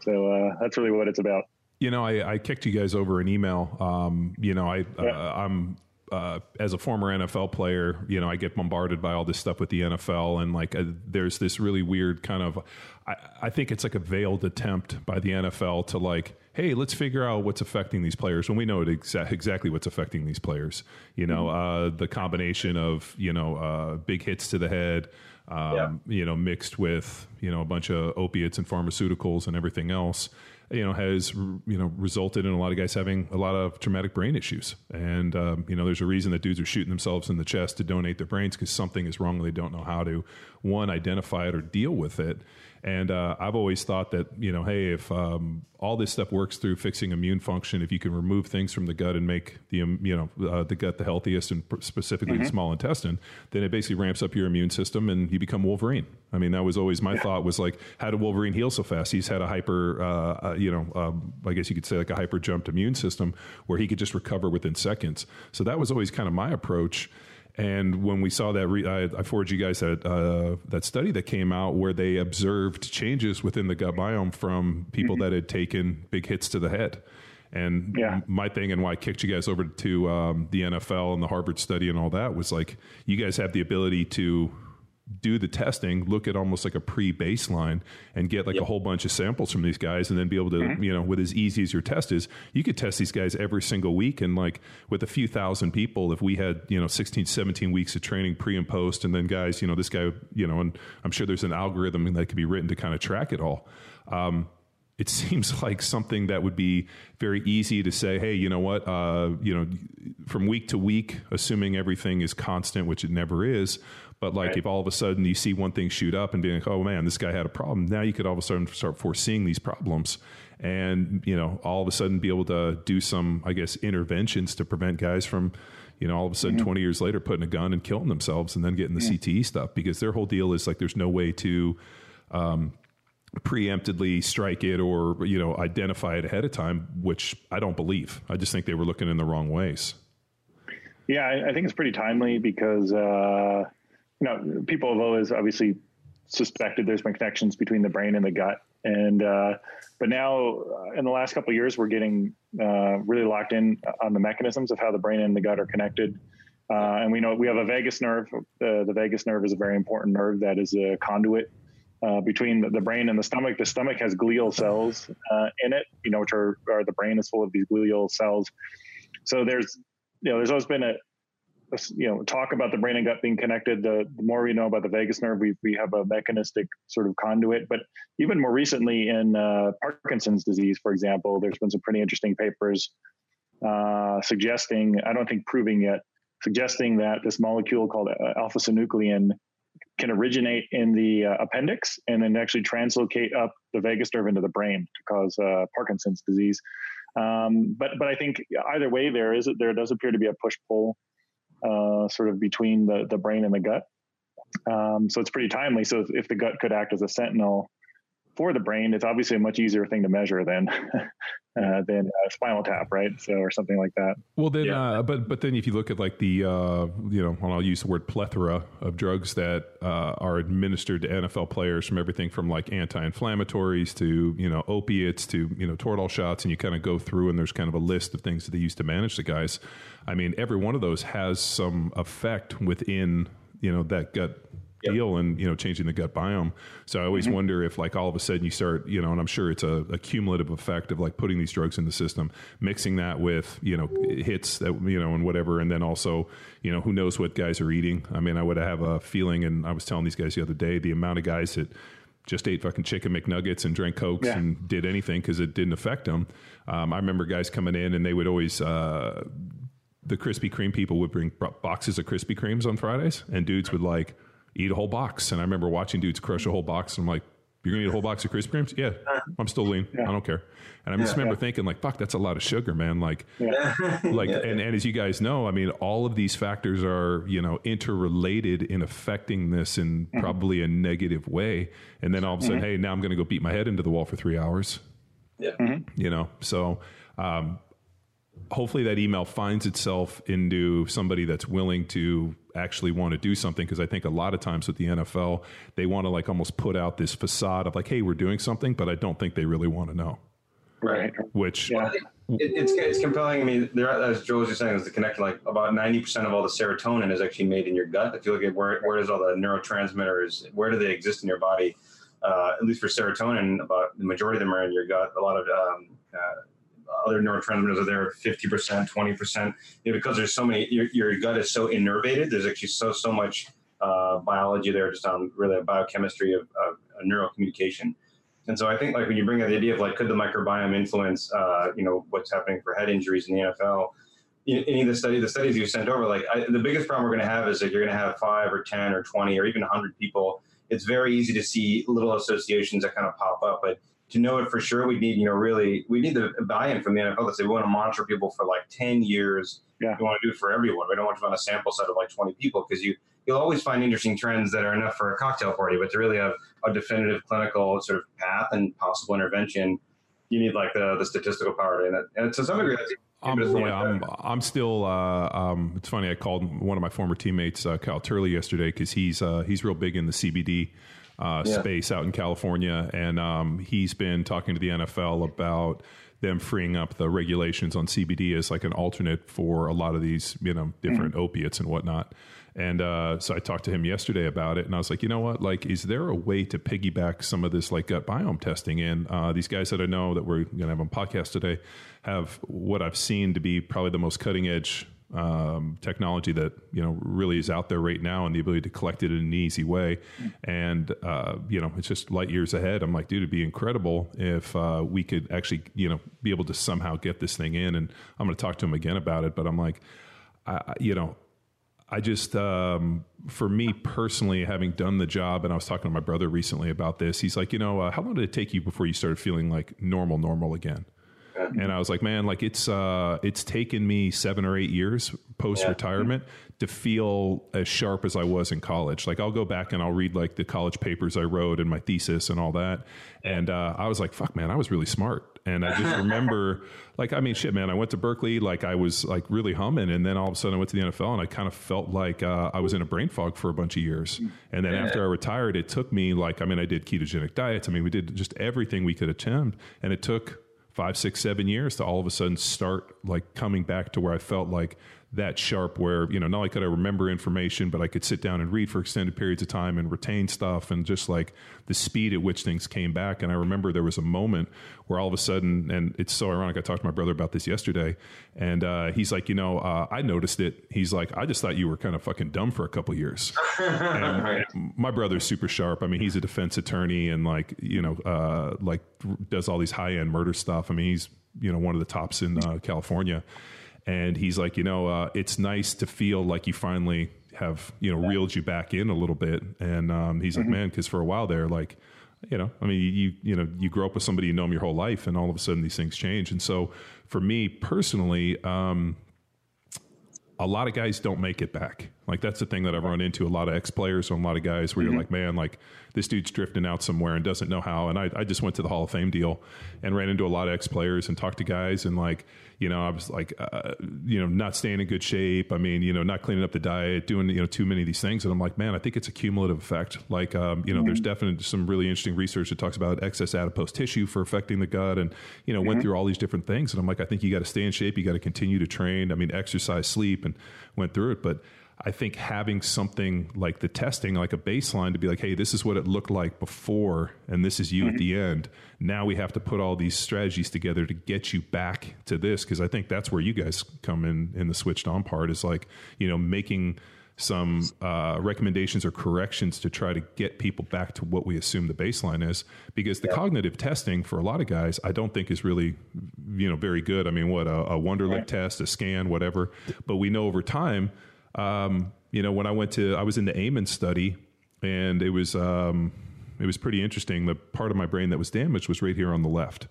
So uh, that's really what it's about. You know, I, I kicked you guys over an email. Um, you know, I yeah. uh, I'm uh, as a former NFL player, you know, I get bombarded by all this stuff with the NFL, and like, uh, there's this really weird kind of, I, I, think it's like a veiled attempt by the NFL to like, hey, let's figure out what's affecting these players when we know exa- exactly what's affecting these players. You know, mm-hmm. uh, the combination of you know uh, big hits to the head, um, yeah. you know, mixed with you know a bunch of opiates and pharmaceuticals and everything else you know has you know resulted in a lot of guys having a lot of traumatic brain issues. And um, you know there's a reason that dudes are shooting themselves in the chest to donate their brains because something is wrong they don't know how to one identify it or deal with it and uh, I've always thought that you know, hey, if um, all this stuff works through fixing immune function, if you can remove things from the gut and make the um, you know uh, the gut the healthiest and specifically mm-hmm. the small intestine, then it basically ramps up your immune system and you become Wolverine. I mean, that was always my yeah. thought was like, how did Wolverine heal so fast? He's had a hyper, uh, uh you know, um, I guess you could say like a hyper jumped immune system where he could just recover within seconds. So that was always kind of my approach. And when we saw that, re- I, I, forwarded you guys that uh, that study that came out where they observed changes within the gut biome from people mm-hmm. that had taken big hits to the head. And yeah. my thing and why I kicked you guys over to um, the NFL and the Harvard study and all that was like you guys have the ability to do the testing, look at almost like a pre baseline and get like yep. a whole bunch of samples from these guys and then be able to, mm-hmm. you know, with as easy as your test is, you could test these guys every single week. And like with a few thousand people, if we had, you know, 16, 17 weeks of training pre and post, and then guys, you know, this guy, you know, and I'm sure there's an algorithm that could be written to kind of track it all. Um, it seems like something that would be very easy to say, hey, you know what, uh, you know, from week to week, assuming everything is constant, which it never is, but like right. if all of a sudden you see one thing shoot up and being like, oh man, this guy had a problem, now you could all of a sudden start foreseeing these problems and, you know, all of a sudden be able to do some, I guess, interventions to prevent guys from, you know, all of a sudden mm-hmm. 20 years later putting a gun and killing themselves and then getting the CTE stuff because their whole deal is like there's no way to, um, preemptively strike it or you know identify it ahead of time which i don't believe i just think they were looking in the wrong ways Yeah, I, I think it's pretty timely because uh, you know people have always obviously suspected there's been connections between the brain and the gut, and uh, but now uh, in the last couple years we're getting uh, really locked in on the mechanisms of how the brain and the gut are connected. Uh, and we know we have a vagus nerve. The vagus nerve is a very important nerve that is a conduit uh, between the, the, brain and the stomach. The stomach has glial cells in it, you know, which are, are, the brain is full of these glial cells. So there's, you know, there's always been a you know, talk about the brain and gut being connected. The, the, more we know about the vagus nerve, we we have a mechanistic sort of conduit. But even more recently in uh, Parkinson's disease, for example, there's been some pretty interesting papers uh, suggesting, I don't think proving yet, suggesting that this molecule called uh, alpha synuclein can originate in the uh, appendix and then actually translocate up the vagus nerve into the brain to cause uh, Parkinson's disease. Um, but but I think either way, there is there does appear to be a push pull uh, sort of between the the brain and the gut. Um, so it's pretty timely. So if, if the gut could act as a sentinel for the brain, it's obviously a much easier thing to measure than uh, than spinal tap, right? So or something like that. Well, then, yeah. uh, but but then if you look at like the uh, you know, I'll use the word plethora of drugs that uh, are administered to NFL players, from everything from like anti-inflammatories to you know opiates to you know Toradol shots, and you kind of go through and there's kind of a list of things that they use to manage the guys. I mean, every one of those has some effect within you know that gut yep. deal and you know changing the gut biome. So I always mm-hmm. wonder if like all of a sudden you start you know, and I'm sure it's a, a, cumulative effect of like putting these drugs in the system, mixing that with you know hits that you know and whatever, and then also you know who knows what guys are eating. I mean, I would have a feeling, and I was telling these guys the other day the amount of guys that just ate fucking chicken McNuggets and drank cokes yeah. and did anything because it didn't affect them. Um, I remember guys coming in and they would always. Uh, the Krispy Kreme people would bring boxes of Krispy Kremes on Fridays, and dudes would like eat a whole box. And I remember watching dudes crush a whole box. And I'm like, you're gonna eat a whole box of Krispy Kremes? Yeah, I'm still lean. Yeah. I don't care. And I just yeah, remember yeah. thinking, like, fuck, that's a lot of sugar, man. Like, like, and, and as you guys know, I mean, all of these factors are, you know, interrelated in affecting this in mm-hmm. probably a negative way. And then all of a sudden, mm-hmm. hey, now I'm gonna go beat my head into the wall for three hours. Yeah. Mm-hmm. You know, so um, hopefully that email finds itself into somebody that's willing to actually want to do something because I think a lot of times with the NFL they want to like almost put out this facade of like hey we're doing something but I don't think they really want to know right which yeah. It, it's it's compelling. I mean, there, as Joe was just saying, is the connection. Like about ninety percent of all the serotonin is actually made in your gut. If you look at where where does all the neurotransmitters, where do they exist in your body? Uh, at least for serotonin, about the majority of them are in your gut. A lot of um, uh, other neurotransmitters are there 50%, 20%. You know, because there's so many, your, your gut is so innervated. There's actually so, so much uh, biology there just on really biochemistry of, of neurocommunication. And so I think like when you bring up the idea of like, could the microbiome influence, uh, you know, what's happening for head injuries in the NFL? any of the study, the studies you sent over, like I, the biggest problem we're going to have is that you're going to have five or 10 or 20 or even 100 people. It's very easy to see little associations that kind of pop up, but to know it for sure, we need, you know, really, we need the buy-in from the NFL that say we want to monitor people for like 10 years. Yeah. We want to do it for everyone. We don't want to run a sample set of like 20 people because you, you'll always find interesting trends that are enough for a cocktail party, but to really have a definitive clinical sort of path and possible intervention, you need like the, the statistical power in it. And to some degree, that's I'm, yeah, I'm, I'm still. Uh, um, it's funny. I called one of my former teammates, uh, Kyle Turley, yesterday because he's uh, he's real big in the CBD uh, yeah. space out in California, and um, he's been talking to the NFL about them freeing up the regulations on CBD as like an alternate for a lot of these, you know, different mm-hmm. opiates and whatnot. And uh, so I talked to him yesterday about it, and I was like, you know what? Like, is there a way to piggyback some of this like gut biome testing in? Uh, these guys that I know that we're going to have on podcast today have what I've seen to be probably the most cutting edge um, technology that you know really is out there right now and the ability to collect it in an easy way and uh, you know it's just light years ahead i'm like dude it'd be incredible if uh, we could actually you know be able to somehow get this thing in and i'm going to talk to him again about it but i'm like I, you know I just, um, for me personally, having done the job, and I was talking to my brother recently about this. He's like, you know, uh, how long did it take you before you started feeling like normal, normal again? And I was like, man, like it's uh, it's taken me seven or eight years post retirement to feel as sharp as I was in college. Like I'll go back and I'll read like the college papers I wrote and my thesis and all that. And uh, I was like, fuck, man, I was really smart. And I just remember, like, I mean, shit, man, I went to Berkeley, like I was like really humming, and then all of a sudden I went to the NFL, and I kind of felt like uh, I was in a brain fog for a bunch of years. And then after I retired, it took me like, I mean, I did ketogenic diets. I mean, we did just everything we could attempt, and it took five, six, seven years to all of a sudden start like coming back to where I felt like that sharp where you know not only could I remember information, but I could sit down and read for extended periods of time and retain stuff, and just like the speed at which things came back. And I remember there was a moment where all of a sudden, and it's so ironic. I talked to my brother about this yesterday, and uh, he's like, you know, uh, I noticed it. He's like, I just thought you were kind of fucking dumb for a couple years. and my brother's super sharp. I mean, he's a defense attorney and like you know, uh, like does all these high end murder stuff. I mean, he's you know one of the tops in uh, California and he's like, you know, uh, it's nice to feel like you finally have, you know, reeled you back in a little bit. And um, he's like, man, because for a while there, like, you know, I mean, you you know, you grow up with somebody you know them your whole life, and all of a sudden these things change. And so, for me personally, um, a lot of guys don't make it back. Like that's the thing that I've run into a lot of ex players and a lot of guys where you're like, man, like this dude's drifting out somewhere and doesn't know how. And I, I just went to the Hall of Fame deal and ran into a lot of ex players and talked to guys and like, you know, I was like, uh, you know, not staying in good shape. I mean, you know, not cleaning up the diet, doing, you know, too many of these things. And I'm like, man, I think it's a cumulative effect. Like, um, you know, there's definitely some really interesting research that talks about excess adipose tissue for affecting the gut and, you know, went through all these different things. And I'm like, I think you got to stay in shape. You got to continue to train. I mean, exercise, sleep, and went through it. But I think having something like the testing, like a baseline to be like, hey, this is what it looked like before, and this is you at the end. Now we have to put all these strategies together to get you back to this. Cause I think that's where you guys come in in the switched on part is like, you know, making some uh, recommendations or corrections to try to get people back to what we assume the baseline is. Because the cognitive testing for a lot of guys, I don't think is really, you know, very good. I mean, what a, a Wonderlic test, a scan, whatever. But we know over time, um, you know, when I went to, I was in the Amen study, and it was um, it was pretty interesting. The part of my brain that was damaged was right here on the left.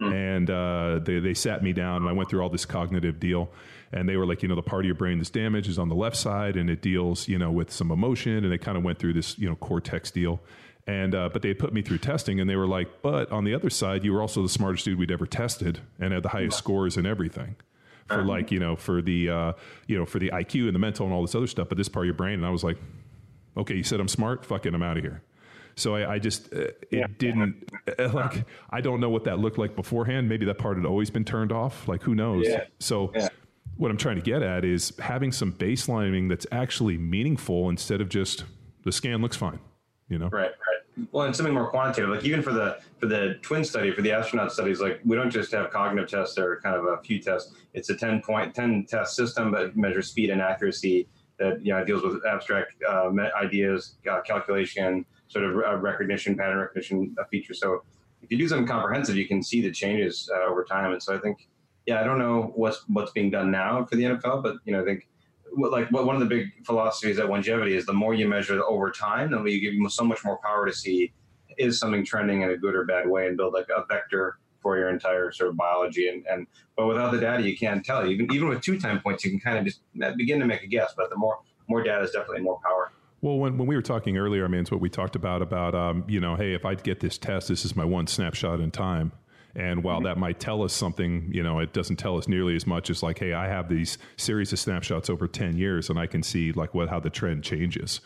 And uh, they, they sat me down and I went through all this cognitive deal. And they were like, you know, the part of your brain that's damaged is on the left side and it deals, you know, with some emotion. And they kind of went through this, you know, cortex deal. And, uh, but they had put me through testing and they were like, but on the other side, you were also the smartest dude we'd ever tested and had the highest scores and everything for like, you know, for the, uh, you know, for the IQ and the mental and all this other stuff. But this part of your brain. And I was like, okay, you said I'm smart. Fucking. I'm out of here. So I, I just uh, it Yeah. didn't uh, like I don't know what that looked like beforehand. Maybe that part had always been turned off. Like who knows? Yeah. So Yeah. what I'm trying to get at is having some baselining that's actually meaningful instead of just the scan looks fine. You know? Right, right. Well, and something more quantitative, like even for the for the twin study, for the astronaut studies, like we don't just have cognitive tests or kind of a few tests. It's a ten point ten test system that measures speed and accuracy. That you know deals with abstract uh, ideas, uh, calculation, sort of uh, recognition, pattern recognition uh, features. So if you do something comprehensive, you can see the changes uh, over time. And so I think, yeah, I don't know what's what's being done now for the NFL, but you know, I think like one of the big philosophies at Onegevity is the more you measure over time, the more you give you so much more power to see is something trending in a good or bad way and build like a vector for your entire sort of biology and, and but without the data you can't tell even even with two time points you can kind of just begin to make a guess but the more more data is definitely more power Well, when, when we were talking earlier, I mean, it's what we talked about about um, you know, hey, if I get this test, this is my one snapshot in time. And while that might tell us something, you know, it doesn't tell us nearly as much as like, hey, I have these series of snapshots over ten years, and I can see like what how the trend changes.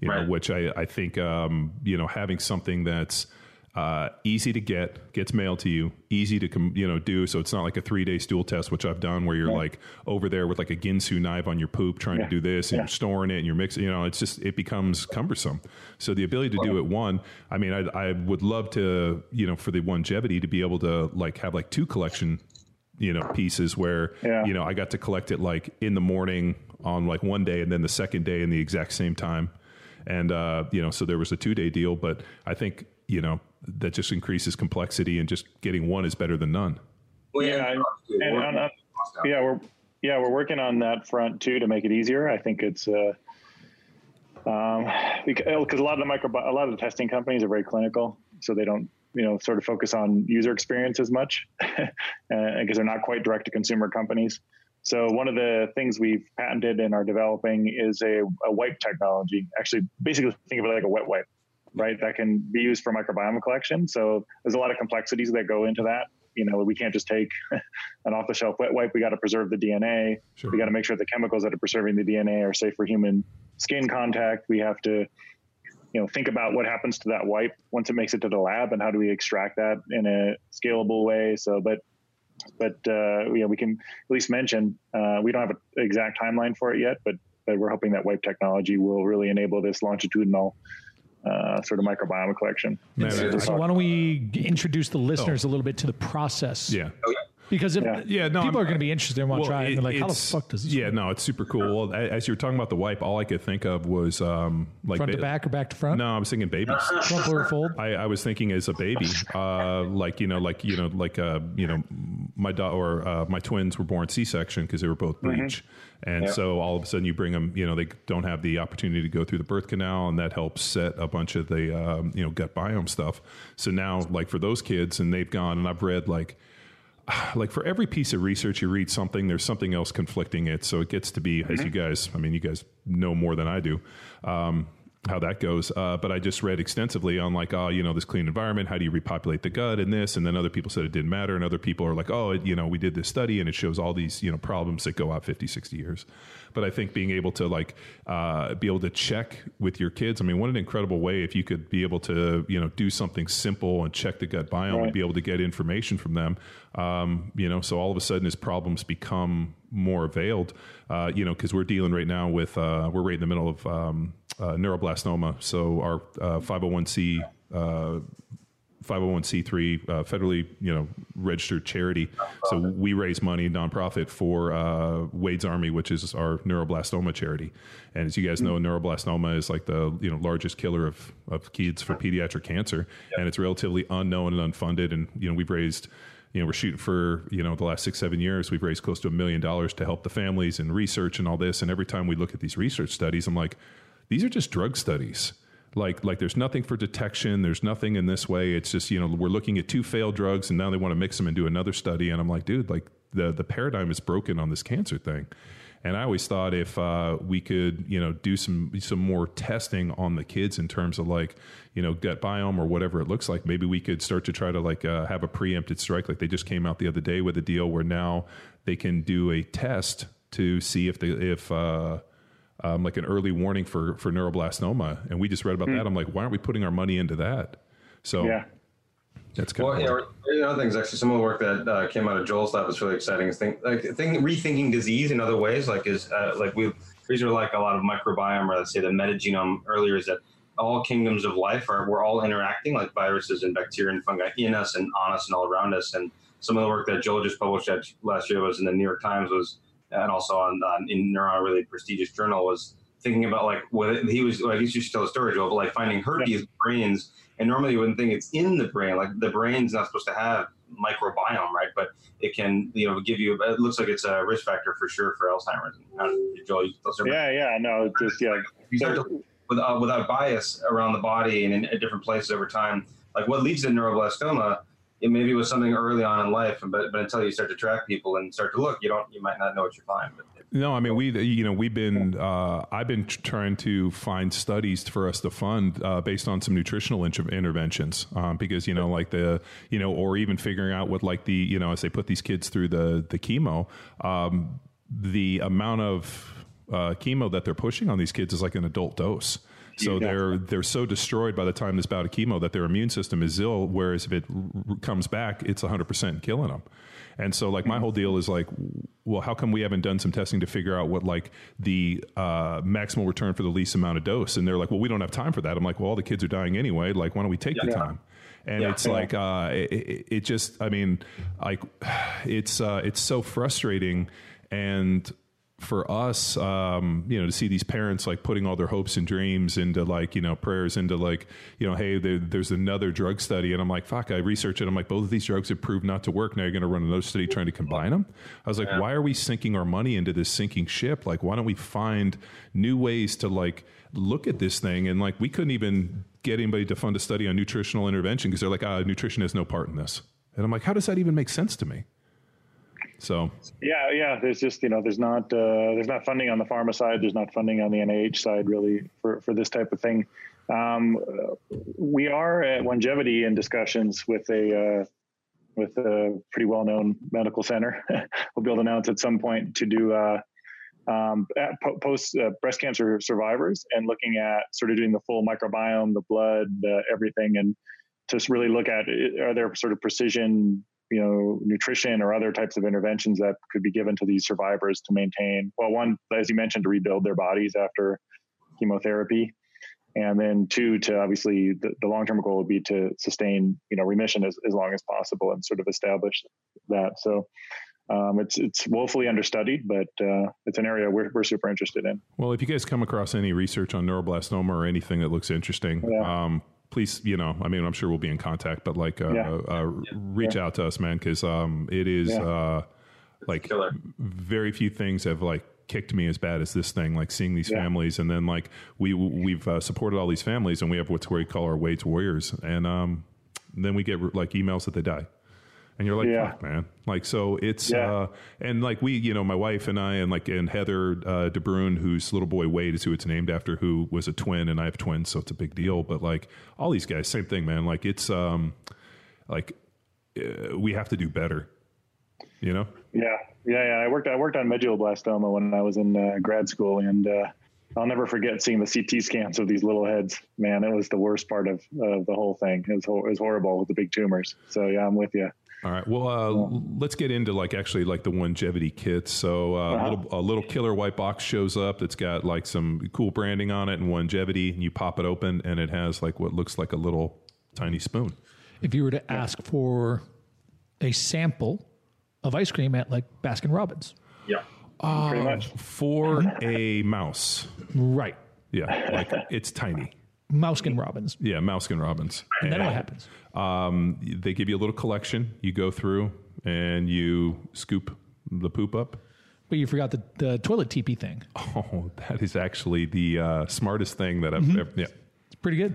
You know, which I I think um, you know having something that's uh, easy to get, gets mailed to you, easy to com- you know do. So it's not like a three day stool test, which I've done, where you're like over there with like a Ginsu knife on your poop trying to do this, and Yeah. you're storing it and you're mixing. You know, it's just it becomes cumbersome. So the ability to do it one, I mean, I, I would love to you know for the Onegevity to be able to like have like two collection you know pieces where Yeah. you know I got to collect it like in the morning on like one day and then the second day in the exact same time and uh you know so there was a two day deal but I think you know that just increases complexity and just getting one is better than none well, Yeah, and- and on- on- yeah, we're yeah we're working on that front too to make it easier. I think it's uh, um, because a lot of the micro a lot of the testing companies are very clinical, so they don't you know sort of focus on user experience as much because uh, they're not quite direct to consumer companies. So one of the things we've patented and are developing is a, a wipe technology. Actually, basically think of it like a wet wipe, right? That can be used for microbiome collection. So there's a lot of complexities that go into that. You know, we can't just take an off-the-shelf wet wipe. We got to preserve the DNA. Sure. We got to make sure the chemicals that are preserving the DNA are safe for human skin contact. We have to, you know, think about what happens to that wipe once it makes it to the lab, and how do we extract that in a scalable way. So, but but uh, you know, we can at least mention uh, we don't have an exact timeline for it yet, but but we're hoping that wipe technology will really enable this longitudinal uh, sort of microbiome collection. Man, so why don't we introduce the listeners oh. a little bit to the process? Yeah. Oh, yeah. Because if, yeah. yeah, no, people I'm, are going to be interested and want to well, try it, and like, how the fuck does this? Yeah, work? no, it's super cool. Well, as you were talking about the wipe, all I could think of was um, like front ba- to back or back to front. No, I was thinking babies. front or fold. I, I, was thinking as a baby, uh, like you know, like you know, like uh, you know, my da- or uh, my twins were born C-section because they were both mm-hmm. breech. Mm-hmm. And yep. so all of a sudden you bring them, you know, they don't have the opportunity to go through the birth canal, and that helps set a bunch of the, um, you know, gut biome stuff. So now, like for those kids, and they've gone, and I've read like like for every piece of research you read something there's something else conflicting it so it gets to be mm-hmm. as you guys i mean you guys know more than i do um, how that goes. Uh, but I just read extensively on like, oh, you know, this clean environment. How do you repopulate the gut and this? And then other people said it didn't matter. And other people are like, oh, it, you know, we did this study and it shows all these, you know, problems that go out 50, 60 years. But I think being able to like uh, be able to check with your kids. I mean, what an incredible way if you could be able to, you know, do something simple and check the gut biome right. and be able to get information from them. Um, you know, so all of a sudden his problems become more veiled, Uh, you know, because we're dealing right now with uh, we're right in the middle of um, neuroblastoma. So our 501c. Uh, 501c3 uh, uh, federally you know registered charity so we raise money nonprofit for uh, wade's army which is our neuroblastoma charity and as you guys know neuroblastoma is like the you know largest killer of, of kids for pediatric cancer and it's relatively unknown and unfunded and you know we've raised you know, we're shooting for, you know, the last six, seven years, we've raised close to a million dollars to help the families and research and all this. And every time we look at these research studies, I'm like, these are just drug studies. Like, like there's nothing for detection. There's nothing in this way. It's just, you know, we're looking at two failed drugs and now they want to mix them and do another study. And I'm like, dude, like the, the paradigm is broken on this cancer thing. And I always thought if uh, we could, you know, do some some more testing on the kids in terms of like, you know, gut biome or whatever it looks like, maybe we could start to try to like uh, have a preempted strike. Like they just came out the other day with a deal where now they can do a test to see if the if uh, um, like an early warning for for neuroblastoma. And we just read about mm. that. I'm like, why aren't we putting our money into that? So yeah. That's kind well, of yeah. The other things, actually, some of the work that uh, came out of Joel's lab was really exciting. Is think like think rethinking disease in other ways, like is uh, like we these are like a lot of microbiome, or let's say the metagenome earlier, is that all kingdoms of life are we're all interacting, like viruses and bacteria and fungi in us and on us and all around us. And some of the work that Joel just published last year was in the New York Times was, and also on, on in Neuron, a really prestigious journal, was thinking about like what he was. Well, I guess you should tell a story, Joel, but like finding herpes brains and normally you wouldn't think it's in the brain. Like the brain's not supposed to have microbiome, right? But it can, you know, give you. It looks like it's a risk factor for sure for Alzheimer's. Joel, yeah, yeah, no, just yeah. You start to, with, uh, without bias around the body and in, in different places over time, like what leads to neuroblastoma it maybe was something early on in life, but but until you start to track people and start to look, you don't you might not know what you find. But no, I mean we you know we've been uh, I've been trying to find studies for us to fund uh, based on some nutritional inter- interventions um, because you know like the you know or even figuring out what like the you know as they put these kids through the the chemo um, the amount of uh, chemo that they're pushing on these kids is like an adult dose. So yeah. they're they're so destroyed by the time this bout of chemo that their immune system is ill. Whereas if it r- comes back, it's 100 percent killing them. And so, like, my whole deal is like, well, how come we haven't done some testing to figure out what like the uh, maximal return for the least amount of dose? And they're like, well, we don't have time for that. I'm like, well, all the kids are dying anyway. Like, why don't we take yeah, the time? And yeah, it's like, uh, it, it, just, I mean, like, it's uh, it's so frustrating and for us, um, you know, to see these parents like putting all their hopes and dreams into like, you know, prayers into like, you know, hey, there, there's another drug study. And I'm like, fuck, I researched it. I'm like, both of these drugs have proved not to work. Now you're going to run another study trying to combine them. I was like, why are we sinking our money into this sinking ship? Like, why don't we find new ways to like look at this thing? And like, we couldn't even get anybody to fund a study on nutritional intervention because they're like, ah, nutrition has no part in this. And I'm like, how does that even make sense to me? So Yeah, yeah. There's just you know there's not uh, there's not funding on the pharma side. There's not funding on the NIH side really for for this type of thing. Um, we are at Onegevity in discussions with a uh, with a pretty well known medical center. we'll be able to announce at some point to do. Uh, um, po- post uh, breast cancer survivors and looking at sort of doing the full microbiome, the blood, uh, everything, and just really look at uh, are there sort of precision you know nutrition or other types of interventions that could be given to these survivors to maintain well one as you mentioned to rebuild their bodies after chemotherapy and then two to obviously the, the long-term goal would be to sustain you know remission as, as long as possible and sort of establish that so um, it's it's woefully understudied, but uh, it's an area we're, we're super interested in. Well, if you guys come across any research on neuroblastoma or anything that looks interesting, Yeah. um, please, you know, I mean, I'm sure we'll be in contact, but like, uh, Yeah. uh, reach out to us, man, because um, it is Yeah. uh, like killer. very few things have like kicked me as bad as this thing. Like seeing these Yeah. families, and then like we we've uh, supported all these families, and we have what's where we call our Wade's Warriors, and um, then we get like emails that they die. And you're like, Yeah. fuck, man. Like, so it's, Yeah. uh, and like we, you know, my wife and I, and like, and Heather uh, DeBrune, whose little boy Wade is who it's named after, who was a twin, and I have twins, so it's a big deal. But like, all these guys, same thing, man. Like, it's, um, like, uh, we have to do better, you know? Yeah, yeah, yeah. I worked I worked on medulloblastoma when I was in uh, grad school, and uh, I'll never forget seeing the CT scans of these little heads. Man, it was the worst part of of the whole thing. It was, it was horrible with the big tumors. So yeah, I'm with you. All right. Well, uh, let's get into like actually like the Onegevity kits. So uh, a, little, a little killer white box shows up that's got like some cool branding on it and Onegevity. And you pop it open and it has like what looks like a little tiny spoon. If you were to ask for a sample of ice cream at like Baskin Robbins, Yeah. Pretty much. for a mouse. right? Yeah, like it's tiny. Mouskin Robbins. Yeah, Mouskin Robbins. And then what happens? Um, they give you a little collection. You go through and you scoop the poop up. But you forgot the, the toilet teepee thing. Oh, that is actually the uh, smartest thing that I've ever. Yeah. It's pretty good.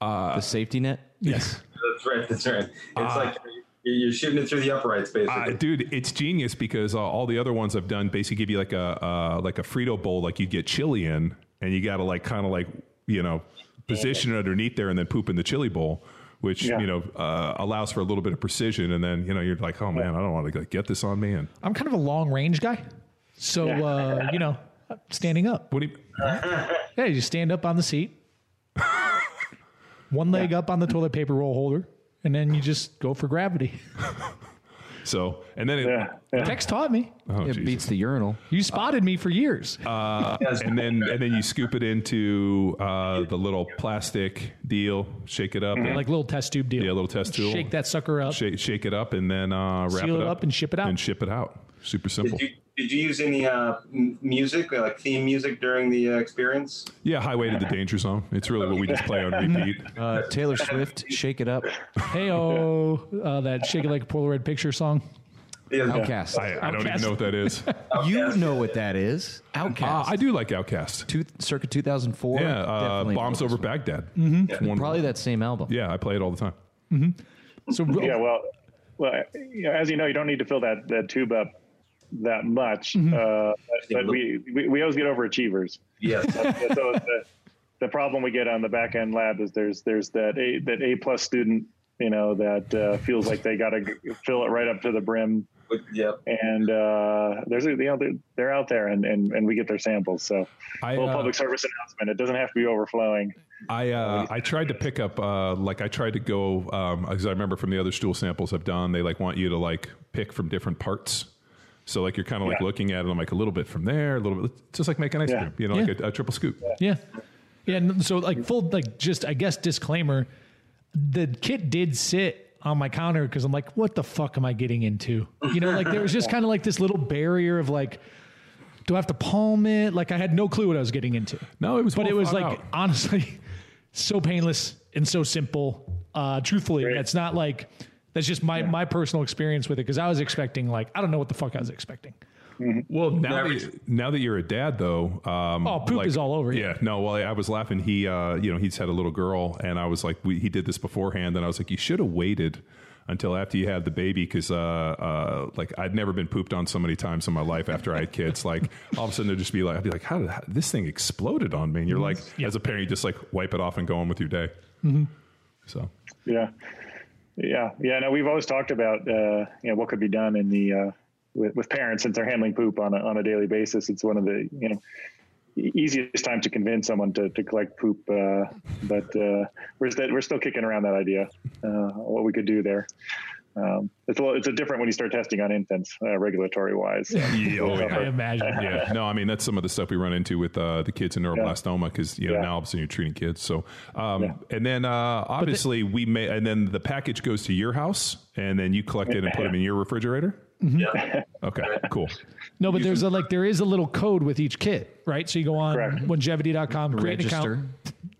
the safety net. Yes. That's right. That's right. It's like you're you're shooting it through the uprights, basically. Uh, dude, it's genius because uh, all the other ones I've done basically give you like a uh, like a Frito bowl, like you get chili in, and you got to like kind of like you know position it underneath there and then poop in the chili bowl, which Yeah. you know uh, allows for a little bit of precision. And then you know you're like, oh man, I don't want to like, get this on me. And I'm kind of a long range guy. So, uh, you know, standing up. what do you? Yeah, you just stand up on the seat, one leg up on the toilet paper roll holder, and then you just go for gravity. So and then it, Yeah, yeah. Tex taught me. oh, It Jesus. beats the urinal. You spotted me for years. Yes. and then and then you scoop it into uh, the little plastic deal, shake it up, like little test tube deal. yeah, a little test tube. Shake that sucker up. shake, shake it up, and then uh, wrap Seal it it up, up and ship it out. And ship it out. Super simple. Did you, did you use any uh, music, like theme music, during the uh, experience? Yeah, Highway to the Danger Zone. It's really what we just play on repeat. Uh, Taylor Swift, shake it up. Hey oh, uh, that shake it like a Polaroid picture song. Yeah. OutKast. I, I don't even OutKast. know what that is. You know what that is. uh, OutKast. I do like OutKast. Two, circa 2004. Yeah, uh, Definitely Bombs know Over this one. Baghdad. One- Probably that same album. Yeah, I play it all the time. So Yeah, well, well, you know, as you know, you don't need to fill that that tube up that much. Mm-hmm. Uh, but we, we we always get overachievers. Yes. so the, the problem we get on the back end lab is there's there's that a that a plus student you know that uh, feels like they got to fill it right up to the brim yep. and uh, there's a, you know they're, they're out there and, and and we get their samples so I, little uh, public service announcement it doesn't have to be overflowing I uh, I tried to pick up uh, like I tried to go because I remember from the other stool samples I've done they like want you to like pick from different parts. So like you're kind of like looking at it, I'm like a little bit from there, a little bit, just like making ice Yeah. cream, you know, Yeah. like a, a triple scoop. Yeah. Yeah. and So, like, full, like, just, I guess, disclaimer the kit did sit on my counter because I'm like, what the fuck am I getting into? You know, like, there was just kind of like this little barrier of like, do I have to palm it? Like I had no clue what I was getting into. No, it was but well it was like out. honestly so painless and so simple. Uh, truthfully, Great. that's not like that's just my my personal experience with it because I was expecting like I don't know what the fuck I was expecting. Well, now Never- that, now that you're a dad, though, um, Oh, poop is all over you. Yeah, no. Well, I was laughing. He, uh, you know, he's had a little girl, and I was like, we, he did this beforehand, and I was like, you should have waited until after you had the baby, because, uh, uh, like, I'd never been pooped on so many times in my life after I had kids. Like, all of a sudden, there'd just be like, I'd be like, how did how, this thing exploded on me? And you're like, as a parent, you just like wipe it off and go on with your day. So. Yeah, yeah, yeah. No, we've always talked about uh, you know what could be done in the uh, with, with parents since they're handling poop on a, on a daily basis. It's one of the you know easiest time to convince someone to, to collect poop, uh, but uh, we're still we're still kicking around that idea. Uh, what we could do there. Um, it's a little, it's a different when you start testing on infants, uh, regulatory wise. Yeah, oh, yeah. I imagine. yeah, no, I mean that's some of the stuff we run into with uh, the kids in neuroblastoma because you know Yeah. now obviously you're treating kids. So, um, and then uh, obviously we may, and then the package goes to your house, and then you collect it and put them in your refrigerator. Yeah. Okay, cool. No, but there's a like there is a little code with each kit, right? So you go on Correct. onegevity.com, create an account,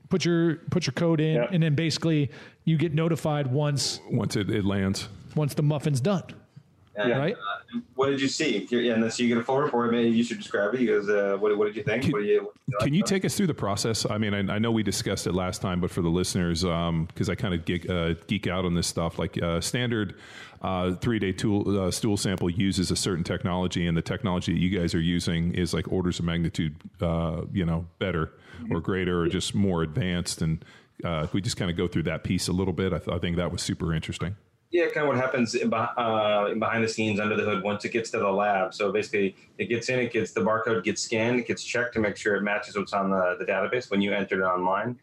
put your put your code in, Yeah. and then basically you get notified once Once it, it lands, once the muffin's done. And, Right. uh, what did you see? Yeah, and so you get a full report. Maybe you should describe it. He goes, uh, what, what did you think? Can- what do you, what do you Can like you about it? take us through the process? I mean, I, I know we discussed it last time, but for the listeners, because I kind of geek, uh, geek out on this stuff, like uh, standard uh, three day tool, uh, stool sample uses a certain technology, and the technology that you guys are using is like orders of magnitude, uh, you know, better or greater or just more advanced. And uh, if we just kind of go through that piece a little bit, I, th- I think that was super interesting. Yeah, kind of what happens in uh, behind the scenes under the hood once it gets to the lab. So basically, it gets in, it gets the barcode gets scanned, it gets checked to make sure it matches what's on the, the database when you enter it online.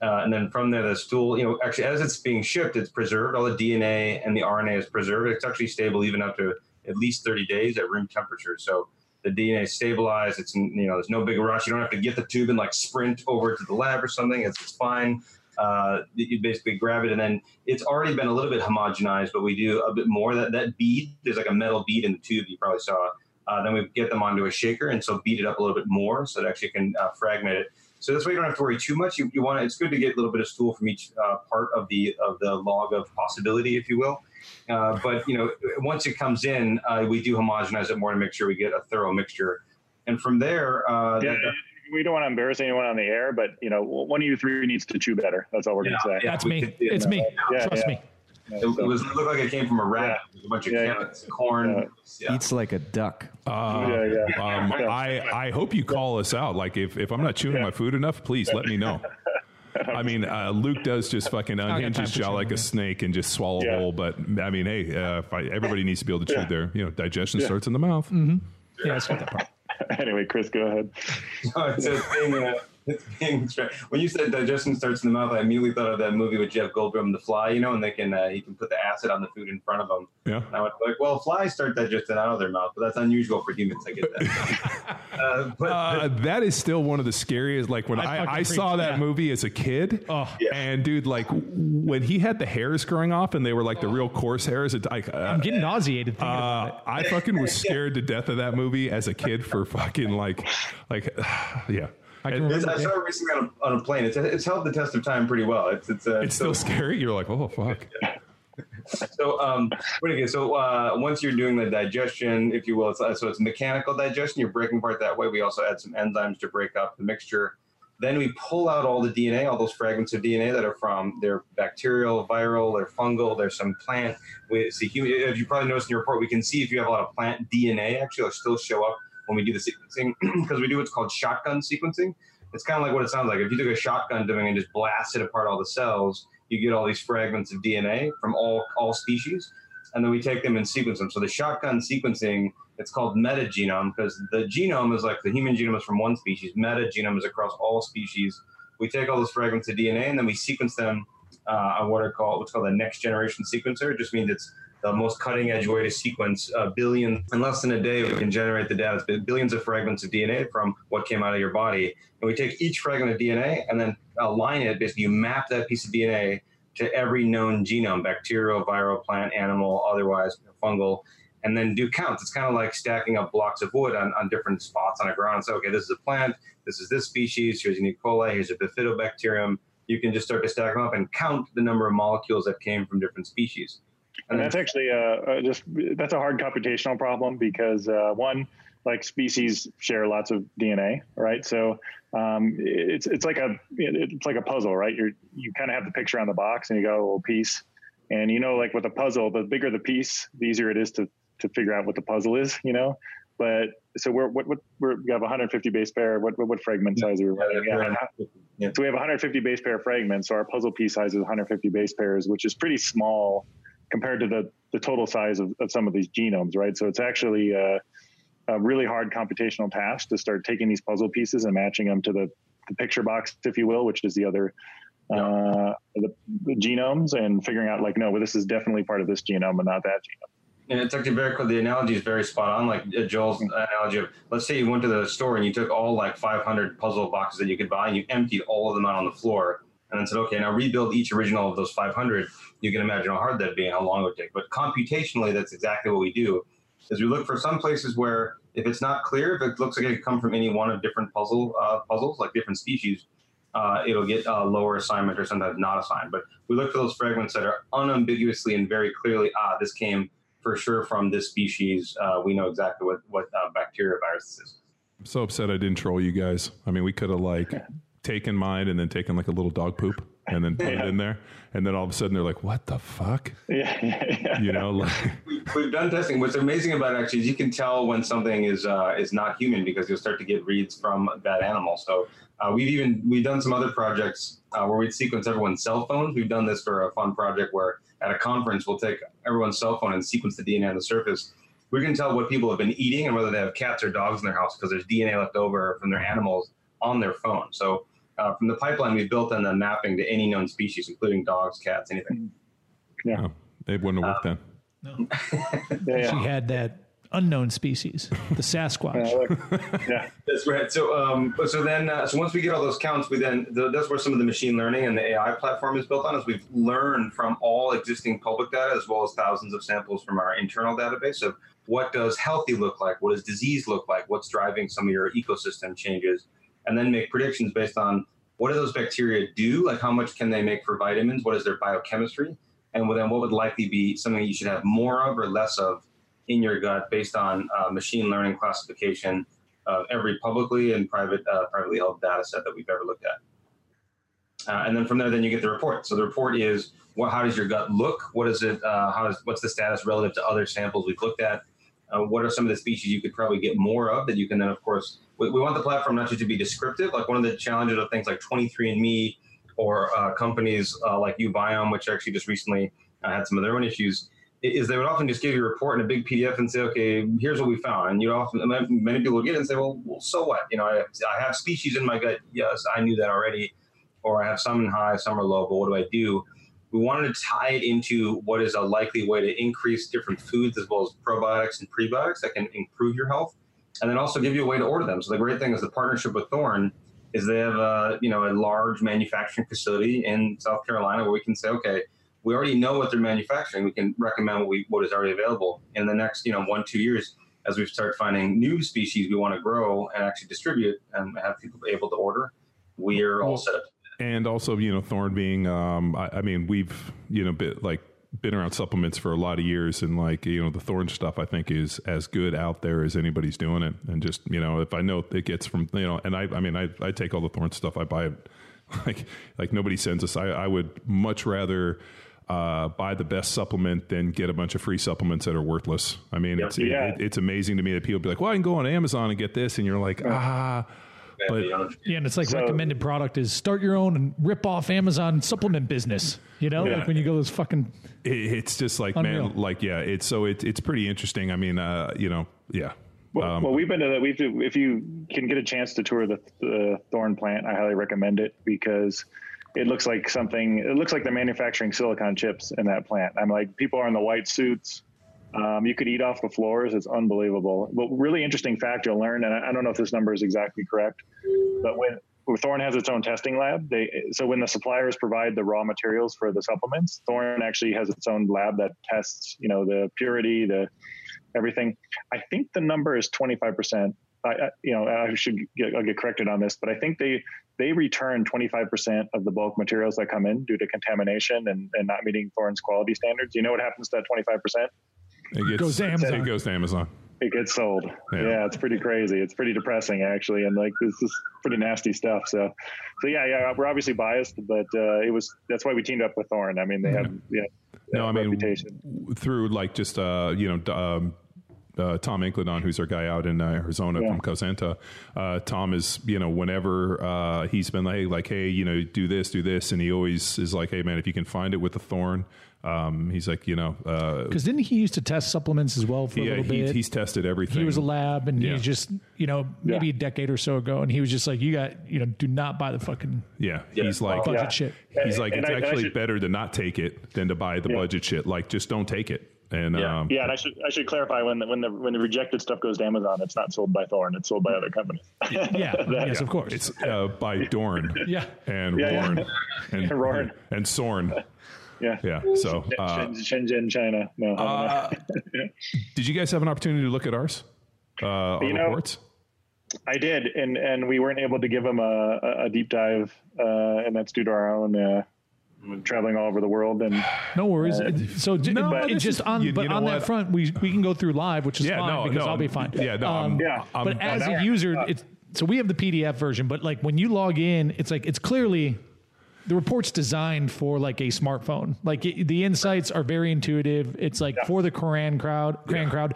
Uh, and then from there, the stool, you know, actually as it's being shipped, it's preserved. All the DNA and the RNA is preserved. It's actually stable even up to at least 30 days at room temperature. So the DNA is stabilized. It's, you know, there's no big rush. You don't have to get the tube and like sprint over to the lab or something. It's, it's fine. Uh, you basically grab it and then it's already been a little bit homogenized, but we do a bit more. That that bead, there's like a metal bead in the tube. You probably saw. Uh, then we get them onto a shaker, and so beat it up a little bit more, so it actually can uh, fragment it. So this way, you don't have to worry too much. You, you want to, it's good to get a little bit of stool from each uh, part of the of the log of possibility, if you will. Uh, but you know, once it comes in, uh, we do homogenize it more to make sure we get a thorough mixture. And from there, uh, Yeah, the- we don't want to embarrass anyone on the air, but you know, one of you three needs to chew better. That's all we're Yeah, going to say. yeah. That's me. could It's that. me. Yeah, Trust yeah. me. it, it was it looked like it came from a rat. It was a bunch of Yeah. carrots, corn. Yeah. Eats like a duck. Uh, Yeah, yeah. Um, I, I hope you call us out. Like if, if I'm not chewing my food enough, please let me know. I mean, uh, Luke does just fucking unhinge his jaw like a snake and just swallow Yeah. whole. But I mean, hey, uh, if I, everybody needs to be able to chew Yeah. their, you know, digestion starts in the mouth. Yeah, I skipped that part. Anyway, Chris, go ahead. No, it's, it's being, uh, it's being stra- when you said digestion starts in the mouth, I immediately thought of that movie with Jeff Goldblum, The Fly. You know, and they can uh, he can put the acid on the food in front of them. Yeah. And I went like, well, flies start digesting out of their mouth, but that's unusual for humans. I get that. uh, but Uh, that is still one of the scariest. Like when I I, I, saw that yeah. movie as a kid, Oh. and dude, like when he had the hairs growing off and they were like the real coarse hairs, it, like, uh, I'm getting nauseated thinking about Uh, it. I fucking was scared to death of that movie as a kid for fucking like, like, yeah. I can it's, remember. I saw it recently on a, on a plane. It's, it's held the test of time pretty well. It's it's, uh, it's still scary. You're like, oh fuck. So, um, again, so uh, once you're doing the digestion, if you will, it's, so it's mechanical digestion. You're breaking apart that way. We also add some enzymes to break up the mixture. Then we pull out all the DNA, all those fragments of DNA that are from their bacterial, viral, they're fungal, there's some plant. We see, human, as you probably noticed in your report, we can see if you have a lot of plant DNA actually will still show up when we do the sequencing because we do what's called shotgun sequencing. It's kind of like what it sounds like. If you took a shotgun doing and just blasted apart all the cells, you get all these fragments of DNA from all all species, and then we take them and sequence them. So the shotgun sequencing, it's called metagenome because the genome is like the human genome is from one species. Metagenome is across all species. We take all those fragments of DNA and then we sequence them uh, on what are called what's called a next generation sequencer. It just means it's the most cutting edge way to sequence uh, billions in less than a day. We can generate the data, It's billions of fragments of DNA from what came out of your body, and we take each fragment of DNA and then align it. Basically, you map that piece of DNA to every known genome: bacterial, viral, plant, animal, otherwise fungal. and then do counts. It's kind of like stacking up blocks of wood on, on different spots on a ground So, okay, this is a plant, this is this species, here's E. coli, here's a bifidobacterium. You can just start to stack them up and count the number of molecules that came from different species. And, that's actually a just that's a hard computational problem because uh, one, like species share lots of DNA, right? So um, it's it's like a it's like a puzzle, right? You you kind of have the picture on the box and you got a little piece, and you know, like with a puzzle, the bigger the piece, the easier it is to to figure out what the puzzle is, you know. But so we're what what we're, we have 150 base pair. What what, what fragment size are we running? Yeah, yeah. So we have 150 base pair fragments. So our puzzle piece size is 150 base pairs, which is pretty small compared to the the total size of, of some of these genomes, right? So it's actually uh, a really hard computational task to start taking these puzzle pieces and matching them to the, the picture box, if you will, which is the other uh, the, the, genomes, and figuring out like, no, well, this is definitely part of this genome and not that genome. And it's actually very cool. The analogy is very spot on. Like uh, Joel's analogy of, let's say you went to the store and you took all like 500 puzzle boxes that you could buy and you emptied all of them out on the floor and then said, okay, now rebuild each original of those 500. You can imagine how hard that'd be and how long it would take. But computationally, that's exactly what we do is we look for some places where if it's not clear, if it looks like it could come from any one of different puzzle uh, puzzles, like different species, uh, it'll get a lower assignment or sometimes not assigned. But we look for those fragments that are unambiguously and very clearly, ah, this came for sure from this species. Uh, we know exactly what what uh, bacteria virus is. I'm so upset I didn't troll you guys. I mean, we could have like taken mine and then taken like a little dog poop and then put yeah. it in there, and then all of a sudden they're like, "What the fuck?" Yeah, yeah, yeah. you know, like we've done testing. What's amazing about it actually is you can tell when something is uh, is not human because you'll start to get reads from that animal. So uh, we've even we've done some other projects uh, where we'd sequence everyone's cell phones. We've done this for a fun project where at a conference we'll take everyone's cell phone and sequence the DNA on the surface. We can tell what people have been eating and whether they have cats or dogs in their house because there's DNA left over from their animals on their phone. So uh, from the pipeline we built on the mapping to any known species, including dogs, cats, anything. Yeah, oh, it wouldn't have worked uh, then. No, yeah, she had that unknown species, the Sasquatch. yeah, that's right. So, um, so then, uh, so once we get all those counts, we then the, that's where some of the machine learning and the AI platform is built on. Is we've learned from all existing public data as well as thousands of samples from our internal database of what does healthy look like, what does disease look like, what's driving some of your ecosystem changes and then make predictions based on what do those bacteria do? Like how much can they make for vitamins? What is their biochemistry? And then what would likely be something you should have more of or less of in your gut based on uh, machine learning classification of every publicly and private, uh, privately held data set that we've ever looked at. Uh, and then from there, then you get the report. So the report is what, how does your gut look? What is it? Uh, how is what's the status relative to other samples we've looked at? Uh, what are some of the species you could probably get more of that you can then, of course, we, we want the platform not just to be descriptive. Like one of the challenges of things like 23andMe or uh, companies uh, like uBiome, which actually just recently uh, had some of their own issues, is they would often just give you a report in a big PDF and say, okay, here's what we found. And you often, many people would get it and say, well, well so what? You know, I I have species in my gut. Yes, I knew that already. Or I have some in high, some are low, but what do I do? We wanted to tie it into what is a likely way to increase different foods as well as probiotics and prebiotics that can improve your health and then also give you a way to order them. So the great thing is the partnership with Thorne is they have a you know a large manufacturing facility in South Carolina where we can say, okay, we already know what they're manufacturing. We can recommend what we what is already available in the next you know one two years as we start finding new species we want to grow and actually distribute and have people able to order. We are all set up. And also, you know, Thorne being, um, I, I mean, we've, you know, bit like been around supplements for a lot of years. And like you know the Thorne stuff i think is as good out there as anybody's doing it. And just you know if i know it gets from you know and i i mean i, I take all the Thorne stuff. I buy it like like nobody sends us. I, I would much rather uh, buy the best supplement than get a bunch of free supplements that are worthless. I mean, it's yeah. it, it's amazing to me that people be like, "Well, I can go on Amazon and get this," and you're like, "Ah, but yeah, and it's like so, recommended product is start your own and rip off Amazon supplement business. You know, yeah. like when you go those fucking. it's just like unreal. man, like yeah, it's so it, it's pretty interesting. I mean, uh, you know, yeah. Well, um, well, we've been to that. We've if you can get a chance to tour the, the Thorne plant, I highly recommend it because it looks like something. It looks like they're manufacturing silicon chips in that plant. I'm like, people are in the white suits um, you could eat off the floors. It's unbelievable. But really interesting fact you'll learn, and I, I don't know if this number is exactly correct, but when Thorne has its own testing lab. They so when the suppliers provide the raw materials for the supplements, Thorne actually has its own lab that tests, you know, the purity, the everything. I think the number is 25%. I, I you know, I should get, I'll get corrected on this, but I think they they return 25% of the bulk materials that come in due to contamination and, and not meeting Thorne's quality standards. You know what happens to that 25%? It gets, Goes to Amazon. It goes to Amazon. It gets sold. Yeah. Yeah. it's pretty crazy. It's pretty depressing actually, and like this is pretty nasty stuff. So, so yeah, yeah, we're obviously biased, but uh, it was that's why we teamed up with Thorne. I mean, they have yeah, No, I mean reputation. through like just uh, you know um, uh, Tom Incledon, who's our guy out in uh, Arizona Yeah. from Cosenta. Uh, Tom is you know whenever uh, he's been like like hey you know do this do this, and he always is like hey man if you can find it with the Thorne, um, he's like you know uh, Because didn't he used to test supplements as well for a yeah little he, bit? he's tested everything. he was a lab, and Yeah. he's just you know maybe Yeah. a decade or so ago, and he was just like, you got you know, do not buy the fucking yeah, he's like budget Yeah. shit. he's like And it's I- I actually should- better to not take it than to buy the Yeah. budget shit. Like just don't take it. And Yeah. um, Yeah, and I should I should clarify when the when the when the rejected stuff goes to Amazon, it's not sold by Thorne; it's sold by other companies. Yeah, yes, of course. It's uh, by Dorn. Yeah. And Yeah, yeah. And Rorn. And Sorn. Yeah, Yeah. So, uh, Shenzhen, Shenzhen, China. No, I did you guys have an opportunity to look at ours? Uh, our You know- reports? I did, and and we weren't able to give them a, a- a deep dive, uh, and that's due to our own uh, traveling all over the world. And No worries. so j- No, but this just is- on you- but you know on that front, we we can go through live, which is Yeah, fine no, because no. I'll be fine. Yeah, no, I'm- Yeah. I'm- but as now a we're- user, uh, it's so we have the PDF version, but like when you log in, it's like it's clearly the report's designed for like a smartphone. Like it, the insights are very intuitive. It's like for the Koran crowd, Koran crowd,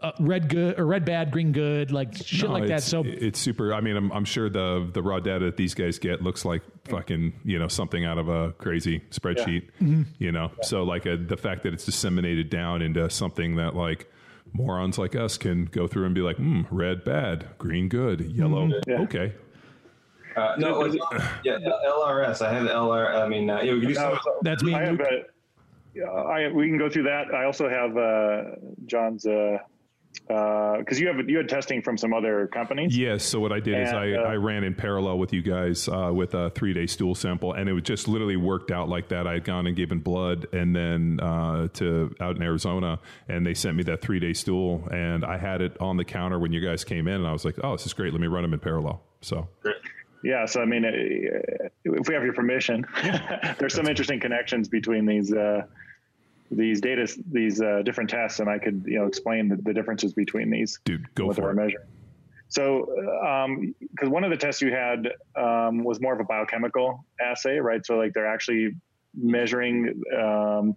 uh, red good or red bad, green good, like shit No, like that. So it's super. I mean, I'm, I'm sure the the raw data that these guys get looks like fucking you know something out of a crazy spreadsheet. Mm-hmm. You know, so like uh the fact that it's disseminated down into something that like morons like us can go through and be like, hmm, red bad, green good, yellow Mm-hmm. okay. Uh, no, it was- yeah, LRS. I have LR. I I mean, uh, yeah, we can do No, some. so That's me I have a, yeah, I we can go through that. I also have uh, John's because uh, you have you had testing from some other companies. Yes. So what I did is I, uh, I ran in parallel with you guys uh, with a three day stool sample, and it was just literally worked out like that. I had gone and given blood, and then uh, to out in Arizona, and they sent me that three day stool, and I had it on the counter when you guys came in, and I was like, oh, this is great. Let me run them in parallel. So Yeah, so I mean, if we have your permission, there's some interesting connections between these uh, these data, these uh, different tests, and I could you know explain the, the differences between these. dude, go what for it. measuring. So, because one of the tests you had um, was more of a biochemical assay, right? So, like they're actually measuring, um,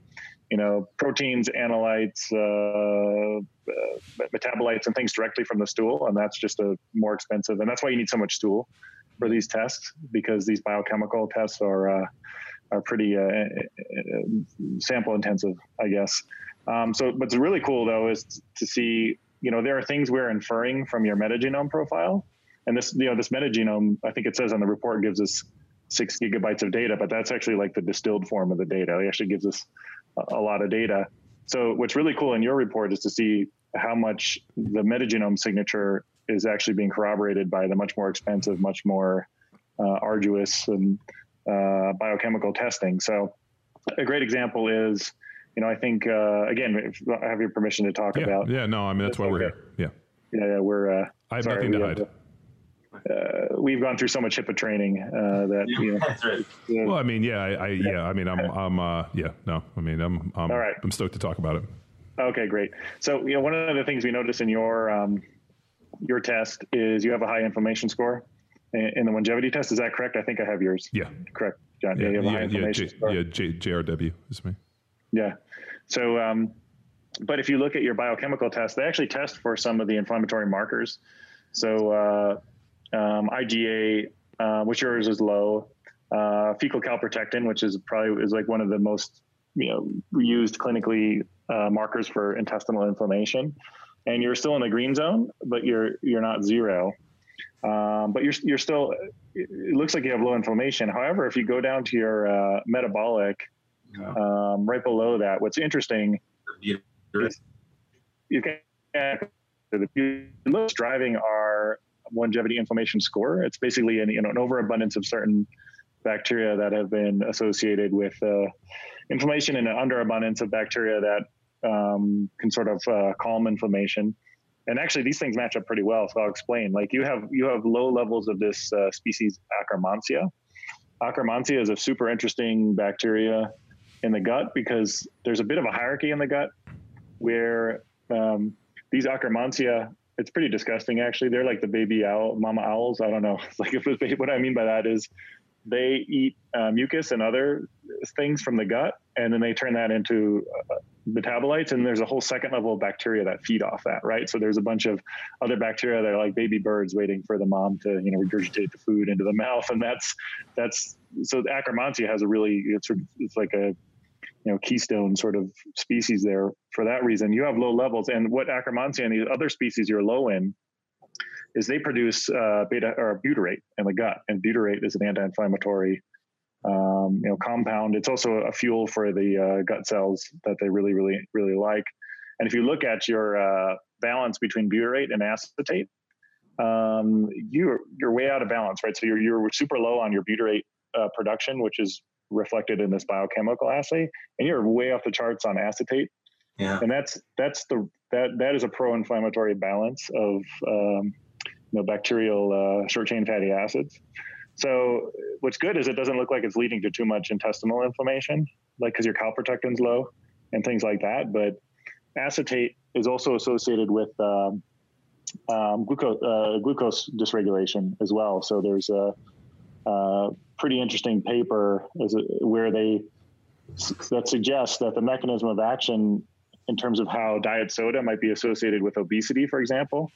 you know, proteins, analytes, uh, uh, metabolites, and things directly from the stool, and that's just a more expensive, and that's why you need so much stool for these tests because these biochemical tests are uh, are pretty uh, sample intensive, I guess. Um, so, what's really cool though is to see, you know, there are things we're inferring from your metagenome profile, and this, you know, this metagenome, I think it says on the report gives us six gigabytes of data, but that's actually like the distilled form of the data. It actually gives us a, a lot of data. So, what's really cool in your report is to see how much the metagenome signature is actually being corroborated by the much more expensive, much more uh, arduous and uh, biochemical testing. So, a great example is, you know, I think uh, again, if I have your permission to talk Yeah, about. yeah, no, I mean that's why we're okay. here. Yeah, Yeah, yeah, we're. Uh, I have sorry, nothing to we hide. have, Uh, we've gone through so much HIPAA training uh, that you know. That's right. yeah. Well, I mean, yeah, I, I yeah, I mean, I'm, I'm, uh, yeah, no, I mean, I'm, I'm, All right. I'm stoked to talk about it. Okay, great. So, you know, one of the things we noticed in your um, your test is you have a high inflammation score in, the longevity test. Is that correct? I think I have yours. Yeah, Correct, John. yeah, Yeah, you have a high yeah, yeah, inflammation J, score. yeah, J, JRW is me. Yeah. So, um, but if you look at your biochemical test, they actually test for some of the inflammatory markers. So, uh, um, IgA, uh, which yours is low, uh, fecal calprotectin, which is probably is like one of the most you know used clinically uh, markers for intestinal inflammation, and you're still in the green zone, but you're you're not zero. Um, but you're you're still. It looks like you have low inflammation. However, if you go down to your uh, metabolic, um, right below that, what's interesting You- you can the most driving are longevity inflammation score. It's basically an, you know, an overabundance of certain bacteria that have been associated with uh, inflammation and an underabundance of bacteria that um, can sort of uh, calm inflammation. And actually, these things match up pretty well. So I'll explain. Like you have you have low levels of this uh, species Akkermansia. Akkermansia is a super interesting bacteria in the gut because there's a bit of a hierarchy in the gut where um, these Akkermansia, it's pretty disgusting actually. They're like the baby owl, mama owls. I don't know. like if what I mean by that is they eat uh, mucus and other things from the gut, and then they turn that into uh, metabolites. And there's a whole second level of bacteria that feed off that, right? So there's a bunch of other bacteria that are like baby birds waiting for the mom to, you know, regurgitate the food into the mouth, and that's that's so Akkermansia has a really it's it's like a you know keystone sort of species there for that reason. You have low levels, and what Akkermansia and these other species you're low in is they produce uh, beta or butyrate in the gut, and butyrate is an anti-inflammatory um, you know compound. It's also a fuel for the uh, gut cells that they really, really, really like. And if you look at your uh, balance between butyrate and acetate, um, you're you're way out of balance, right? So you're you're super low on your butyrate uh, production, which is reflected in this biochemical assay, and you're way off the charts on acetate. Yeah. And that's that's the that that is a pro-inflammatory balance of um, you know bacterial uh, short chain fatty acids. So what's good is it doesn't look like it's leading to too much intestinal inflammation, like because your calprotectin's low and things like that. But acetate is also associated with um, um, glucose, uh, glucose dysregulation as well. So there's a, a pretty interesting paper a, where they that suggests that the mechanism of action in terms of how diet soda might be associated with obesity, for example,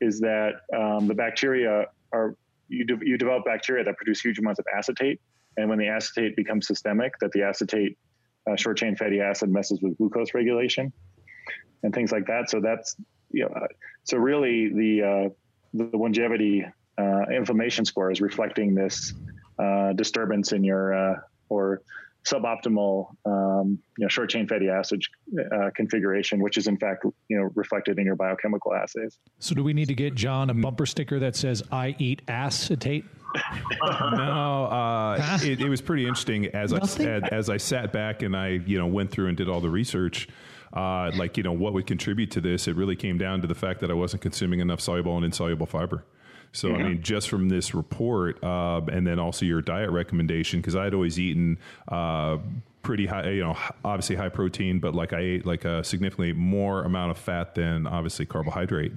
is that um, the bacteria are you, de- you develop bacteria that produce huge amounts of acetate, and when the acetate becomes systemic, that the acetate uh, short chain fatty acid messes with glucose regulation and things like that. So that's you know, uh, so really the uh, the longevity uh, inflammation score is reflecting this uh, disturbance in your uh, or suboptimal um, you know, short chain fatty acid uh, configuration, which is in fact you know reflected in your biochemical assays. So, do we need to get John a bumper sticker that says "I eat acetate"? no, uh, it, it, was pretty interesting as I as, as, I sat back and I you know went through and did all the research. Uh, like you know what would contribute to this? It really came down to the fact that I wasn't consuming enough soluble and insoluble fiber. So mm-hmm. I mean, just from this report, uh, and then also your diet recommendation, because I had always eaten. Uh, pretty high, you know, obviously high protein, but like I ate like a significantly more amount of fat than obviously carbohydrate.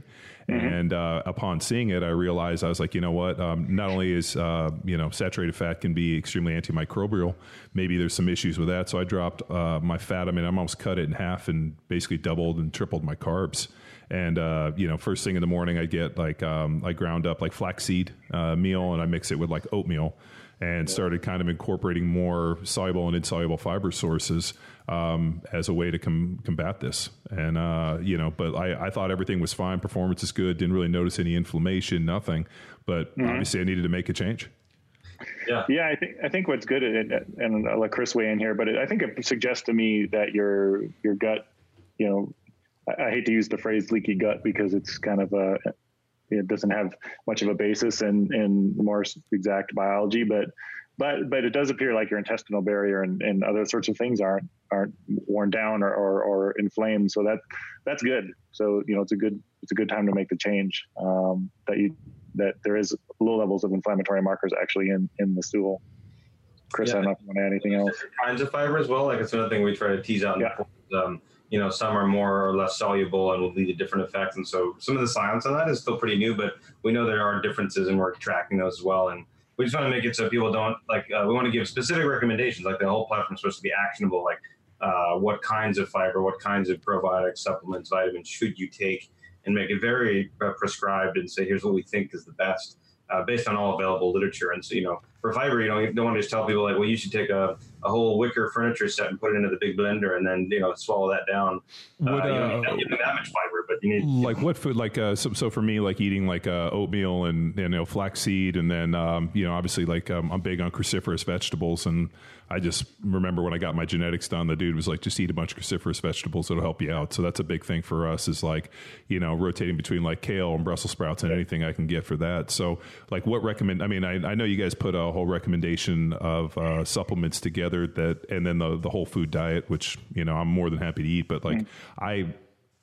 Mm-hmm. And uh, upon seeing it, I realized I was like, you know what? Um, not only is uh, you know saturated fat can be extremely antimicrobial, maybe there's some issues with that. So I dropped uh, my fat. I mean, I almost cut it in half and basically doubled and tripled my carbs. And uh, you know, first thing in the morning, I get like um, I ground up like flaxseed uh, meal, and I mix it with like oatmeal, and started kind of incorporating more soluble and insoluble fiber sources um, as a way to com- combat this. And uh, you know, but I, I thought everything was fine. Performance is good. Didn't really notice any inflammation, nothing. But mm-hmm. obviously, I needed to make a change. Yeah, yeah. I think I think what's good, and I'll let Chris weigh in here, but I think it suggests to me that your your gut, you know, I, hate to use the phrase leaky gut because it's kind of a it doesn't have much of a basis in in more exact biology, but but but it does appear like your intestinal barrier and, and other sorts of things aren't aren't worn down or, or, or inflamed. So that that's good. So you know it's a good it's a good time to make the change um, that you that there is low levels of inflammatory markers actually in in the stool. Chris, yeah. I don't know if you want to add anything else. Kinds of fiber as well. Like it's another thing we try to tease out. Yeah. Um, you know, some are more or less soluble and will lead to different effects. And so some of the science on that is still pretty new, but we know there are differences and we're tracking those as well. And we just want to make it so people don't like, uh, we want to give specific recommendations. Like the whole platform is supposed to be actionable. Like uh, what kinds of fiber, what kinds of probiotics, supplements, vitamins should you take and make it very uh, prescribed and say, here's what we think is the best. Uh, based on all available literature. And so, you know, for fiber, you don't, don't want to just tell people like, well, you should take a, a whole wicker furniture set and put it into the big blender and then you know swallow that down. Would, uh, you uh, don't need that much fiber, but you need like what food like uh so, so for me like eating like uh oatmeal and you know flaxseed and then um you know obviously like um, i'm big on cruciferous vegetables and i just remember when i got my genetics done the dude was like just eat a bunch of cruciferous vegetables it'll help you out. So that's a big thing for us is like you know rotating between like kale and brussels sprouts and anything i can get for that. So like what recommend i mean i, I know you guys put a whole recommendation of uh, supplements together that and then the the whole food diet which you know i'm more than happy to eat but like i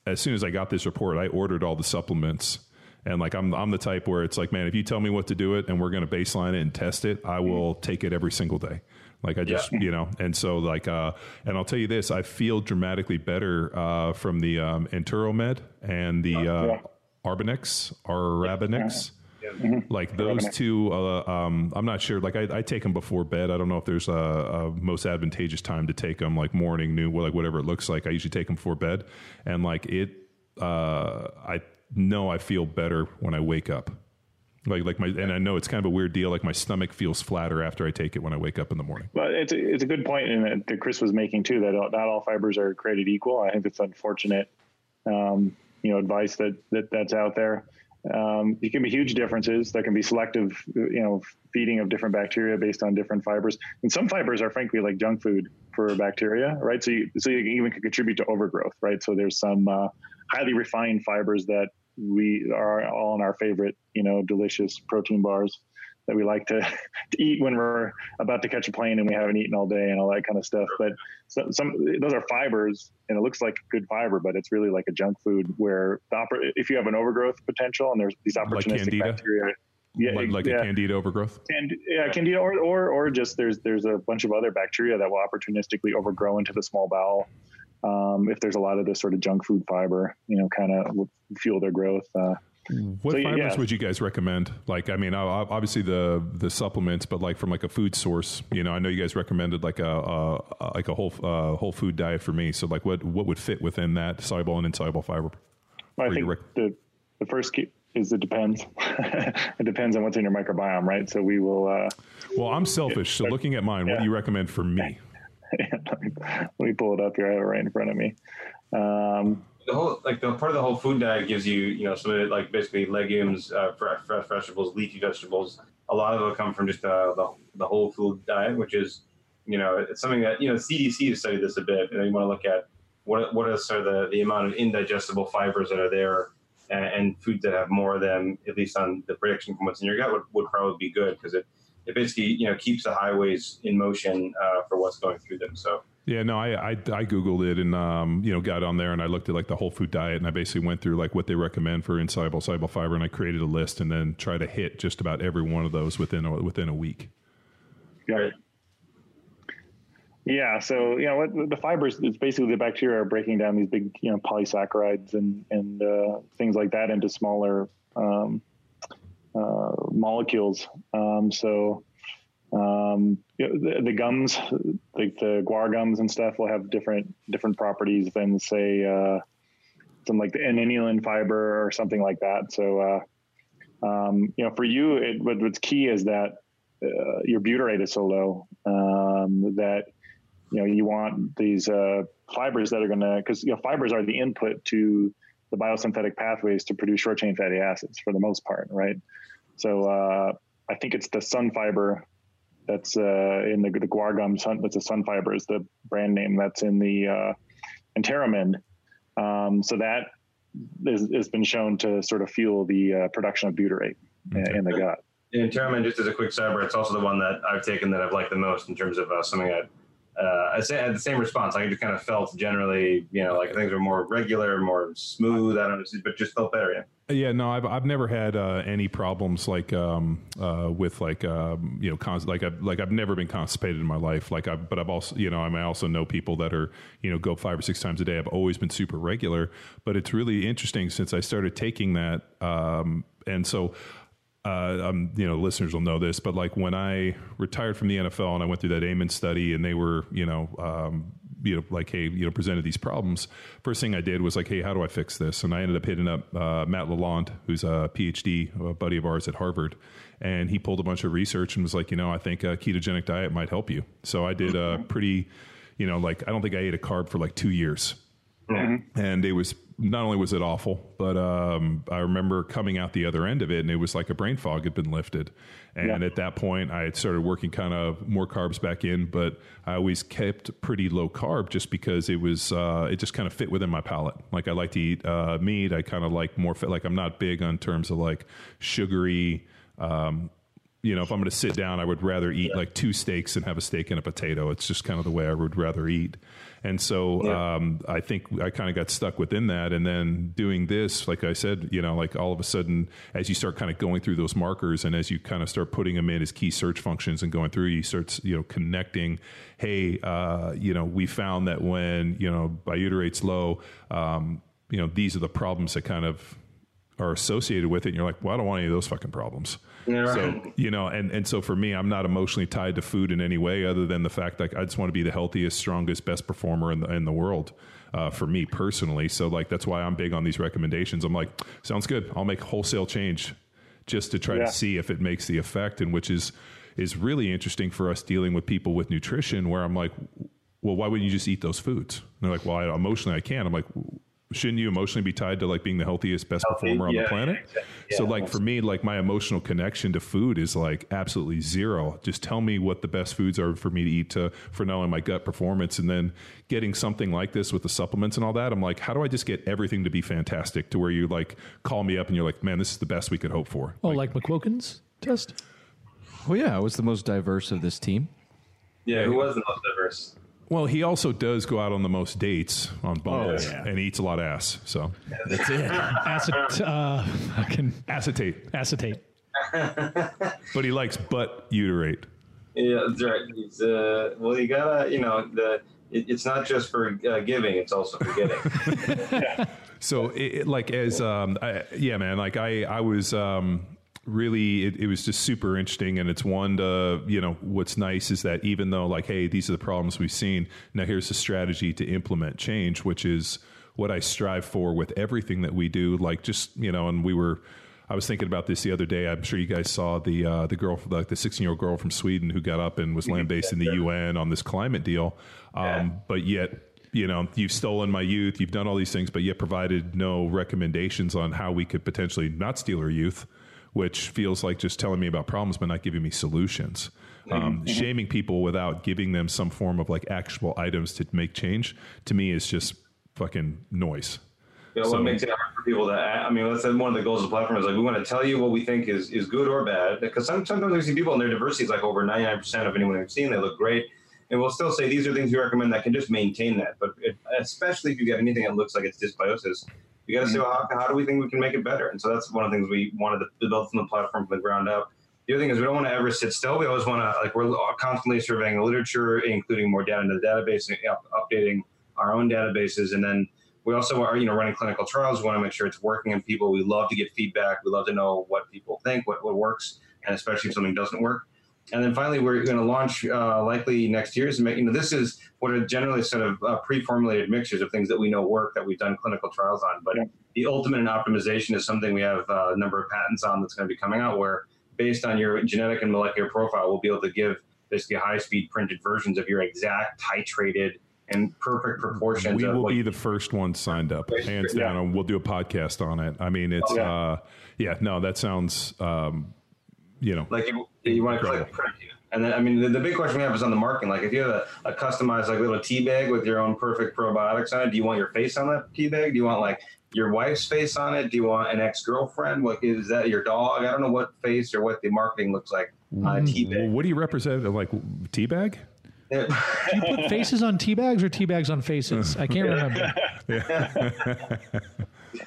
as soon as I got this report, I ordered all the supplements. And like I'm I'm the type where it's like, man, if you tell me what to do it and we're gonna baseline it and test it, I will take it every single day. Like I just Yeah. you know, and so like uh and I'll tell you this, I feel dramatically better uh from the um Enteromed and the uh Yeah. Arabinex Mm-hmm. Like those two, uh, um, I'm not sure. Like I, I take them before bed. I don't know if there's a, a most advantageous time to take them, like morning, noon, like whatever it looks like. I usually take them before bed, and like it, uh, I know I feel better when I wake up. Like like my, and I know it's kind of a weird deal. Like my stomach feels flatter after I take it when I wake up in the morning. But it's a, it's a good point in that, that Chris was making too. That not all fibers are created equal. I think it's unfortunate, um, you know, advice that, that that's out there. Um, there can be huge differences. There can be selective, you know, feeding of different bacteria based on different fibers. And some fibers are frankly like junk food for bacteria, right? So you, so you even can contribute to overgrowth, right? So there's some uh, highly refined fibers that we are all in our favorite, you know, delicious protein bars that we like to, to eat when we're about to catch a plane and we haven't eaten all day and all that kind of stuff. But so, some those are fibers, and it looks like good fiber, but it's really like a junk food. Where the oppor- if you have an overgrowth potential and there's these opportunistic candida? bacteria, yeah, like like yeah, a candida overgrowth. and yeah, candida, or, or or just there's there's a bunch of other bacteria that will opportunistically overgrow into the small bowel. Um, if there's a lot of this sort of junk food fiber, you know, kind of fuel their growth. Uh, What So, fibers yeah. would you guys recommend? Like, I mean, obviously the the supplements, but like from like a food source. You know, I know you guys recommended like a, a like a whole uh, whole food diet for me. So, like, what what would fit within that soluble and insoluble fiber? I think rec- the the first key is it depends. it depends on what's in your microbiome, right? So we will. Uh, Well, I'm selfish, so looking at mine, what do you recommend for me? let me pull it up here. I have it right in front of me. Um, the whole like the part of the whole food diet gives you you know some of it like basically legumes, uh, fresh, fresh vegetables, leafy vegetables. A lot of it come from just uh, the the whole food diet, which is you know it's something that you know CDC has studied this a bit, and you want to look at what what is sort of the, the amount of indigestible fibers that are there, and, and foods that have more of them, at least on the prediction from what's in your gut, would, would probably be good because it it basically you know keeps the highways in motion uh, for what's going through them. So. Yeah, no, I, I I googled it and um you know got on there and I looked at like the whole food diet and I basically went through like what they recommend for insoluble soluble fiber and I created a list and then try to hit just about every one of those within a, within a week. Right. Yeah, so you know the fibers it's basically the bacteria are breaking down these big you know polysaccharides and and uh, things like that into smaller um, uh, molecules. Um, so um, you know, the, the gums, like the guar gums and stuff, will have different different properties than say uh, some like the inulin fiber or something like that. So uh, um, you know, for you, it, what, what's key is that uh, your butyrate is so low um, that you know you want these uh, fibers that are going to because you know fibers are the input to the biosynthetic pathways to produce short chain fatty acids for the most part, right? So uh, I think it's the Sunfiber that's uh, in the the guar gum sun. That's a Sunfiber is the brand name that's in the uh, Enteromin. Um, so that is, has been shown to sort of fuel the uh, production of butyrate in- in the gut. And Terramin, just as a quick sidebar, it's also the one that I've taken that I've liked the most in terms of uh, something that uh, I say I had the same response. I just kind of felt generally, you know, like things were more regular, more smooth. I don't know, but just felt better. Yeah. Yeah, no, I've I've never had uh, any problems like um, uh, with like um, you know like I've like I've never been constipated in my life. Like I, but I've also you know I, mean, I also know people that are you know go five or six times a day. I've always been super regular, but it's really interesting since I started taking that, um, and so. Uh, um, you know, listeners will know this, but like when I retired from the NFL and I went through that Amen study, and they were, you know, um, you know, like, hey, you know, presented these problems. First thing I did was like, hey, how do I fix this? And I ended up hitting up uh, Matt Lalonde, who's a PhD, a buddy of ours at Harvard, and he pulled a bunch of research and was like, you know, I think a ketogenic diet might help you. So I did a pretty, you know, like I don't think I ate a carb for like two years, and it was not only was it awful, but um, I remember coming out the other end of it, and it was like a brain fog had been lifted. And at that point, I had started working kind of more carbs back in, but I always kept pretty low carb just because it was uh, it just kind of fit within my palate. Like I like to eat uh, meat. I kind of like more fit. Like I'm not big on terms of like sugary. Um, you know, if I'm going to sit down, I would rather eat like two steaks and have a steak and a potato. It's just kind of the way I would rather eat. And so um, I think I kind of got stuck within that. And then doing this, like I said, you know, like all of a sudden, as you start kind of going through those markers and as you kind of start putting them in as key search functions and going through, you start, you know, connecting, hey, uh, you know, we found that when, you know, butyrate low, um, you know, these are the problems that kind of are associated with it. And you're like, well, I don't want any of those fucking problems. Yeah, So, you know, and, and so for me, I'm not emotionally tied to food in any way other than the fact like I just want to be the healthiest, strongest, best performer in the, in the world. Uh, for me personally, so like that's why I'm big on these recommendations. I'm like, sounds good. I'll make wholesale change just to try Yeah. to see if it makes the effect, and which is is really interesting for us dealing with people with nutrition. Where I'm like, well, why wouldn't you just eat those foods? And they're like, well, I, emotionally I can't. I'm like, shouldn't you emotionally be tied to like being the healthiest, best performer on yeah, the planet? exactly. so Yeah, like for me, like my emotional connection to food is like absolutely zero. Just tell me what the best foods are for me to eat to for knowing my gut performance, and then getting something like this with the supplements and all that. I'm like, how do I just get everything to be fantastic to where you like call me up and you're like, man, this is the best we could hope for. Oh, like McQuilkin's test? Well, yeah, I was the most diverse of this team. Yeah, who was the most diverse? Well, he also does go out on the most dates on Bumble Oh, and eats a lot of ass. So That's it. Acet, uh, fucking acetate, acetate. but he likes butt uterate. Yeah, that's right. He's, uh, well, you gotta, you know, the it, it's not just for uh, giving; it's also for getting. So, it, it- like as um, I, yeah, man, like I I was um, really it, it was just super interesting, and it's one to you know what's nice is that even though like hey these are the problems we've seen, now here's the strategy to implement change, which is what I strive for with everything that we do. Like just you know, and we were. I was thinking about this the other day. I'm sure you guys saw the uh, the girl, like the 16 year old girl from Sweden who got up and was lambasting the UN on this climate deal. Um, But yet, you know, you've stolen my youth, you've done all these things, but yet provided no recommendations on how we could potentially not steal her youth, which feels like just telling me about problems but not giving me solutions. Um, shaming people without giving them some form of like actual items to make change to me is just fucking noise. Know, So- what makes it hard for people to? I mean, that's one of the goals of the platform is like we want to tell you what we think is is good or bad because some, sometimes we see people and their diversity is like over ninety nine percent of anyone we've seen. They look great, and we'll still say these are things we recommend that can just maintain that. But it, especially if you get anything that looks like it's dysbiosis, you got to say, well, how, how do we think we can make it better? And so that's one of the things we wanted to build from the platform from the ground up. The other thing is we don't want to ever sit still. We always want to like we're constantly surveying the literature, including more data into the database, and up, updating our own databases, and then we also are you know running clinical trials. We want to make sure it's working in people. We love to get feedback. We love to know what people think, what what works, and especially if something doesn't work. And then finally, we're going to launch uh, likely next year. Is you know this is what are generally sort of uh, pre-formulated mixtures of things that we know work that we've done clinical trials on. But Yeah. the ultimate in optimization is something we have uh, a number of patents on that's going to be coming out. Where based on your genetic and molecular profile, we'll be able to give basically high-speed printed versions of your exact titrated and perfect proportions. We will what be the first ones signed up, hands Yeah. down, and we'll do a podcast on it. I mean, it's Yeah. uh, yeah, no, that sounds, um, you know, like you, you want to click print. And then, I mean, the, the big question we have is on the marketing. Like, if you have a, a customized like little tea bag with your own perfect probiotics on it, do you want your face on that tea bag? Do you want like your wife's face on it? Do you want an ex girlfriend? What is that your dog? I don't know what face or what the marketing looks like on a tea bag. what do you represent? Like teabag? Do you put faces on tea bags or tea bags on faces? I can't remember.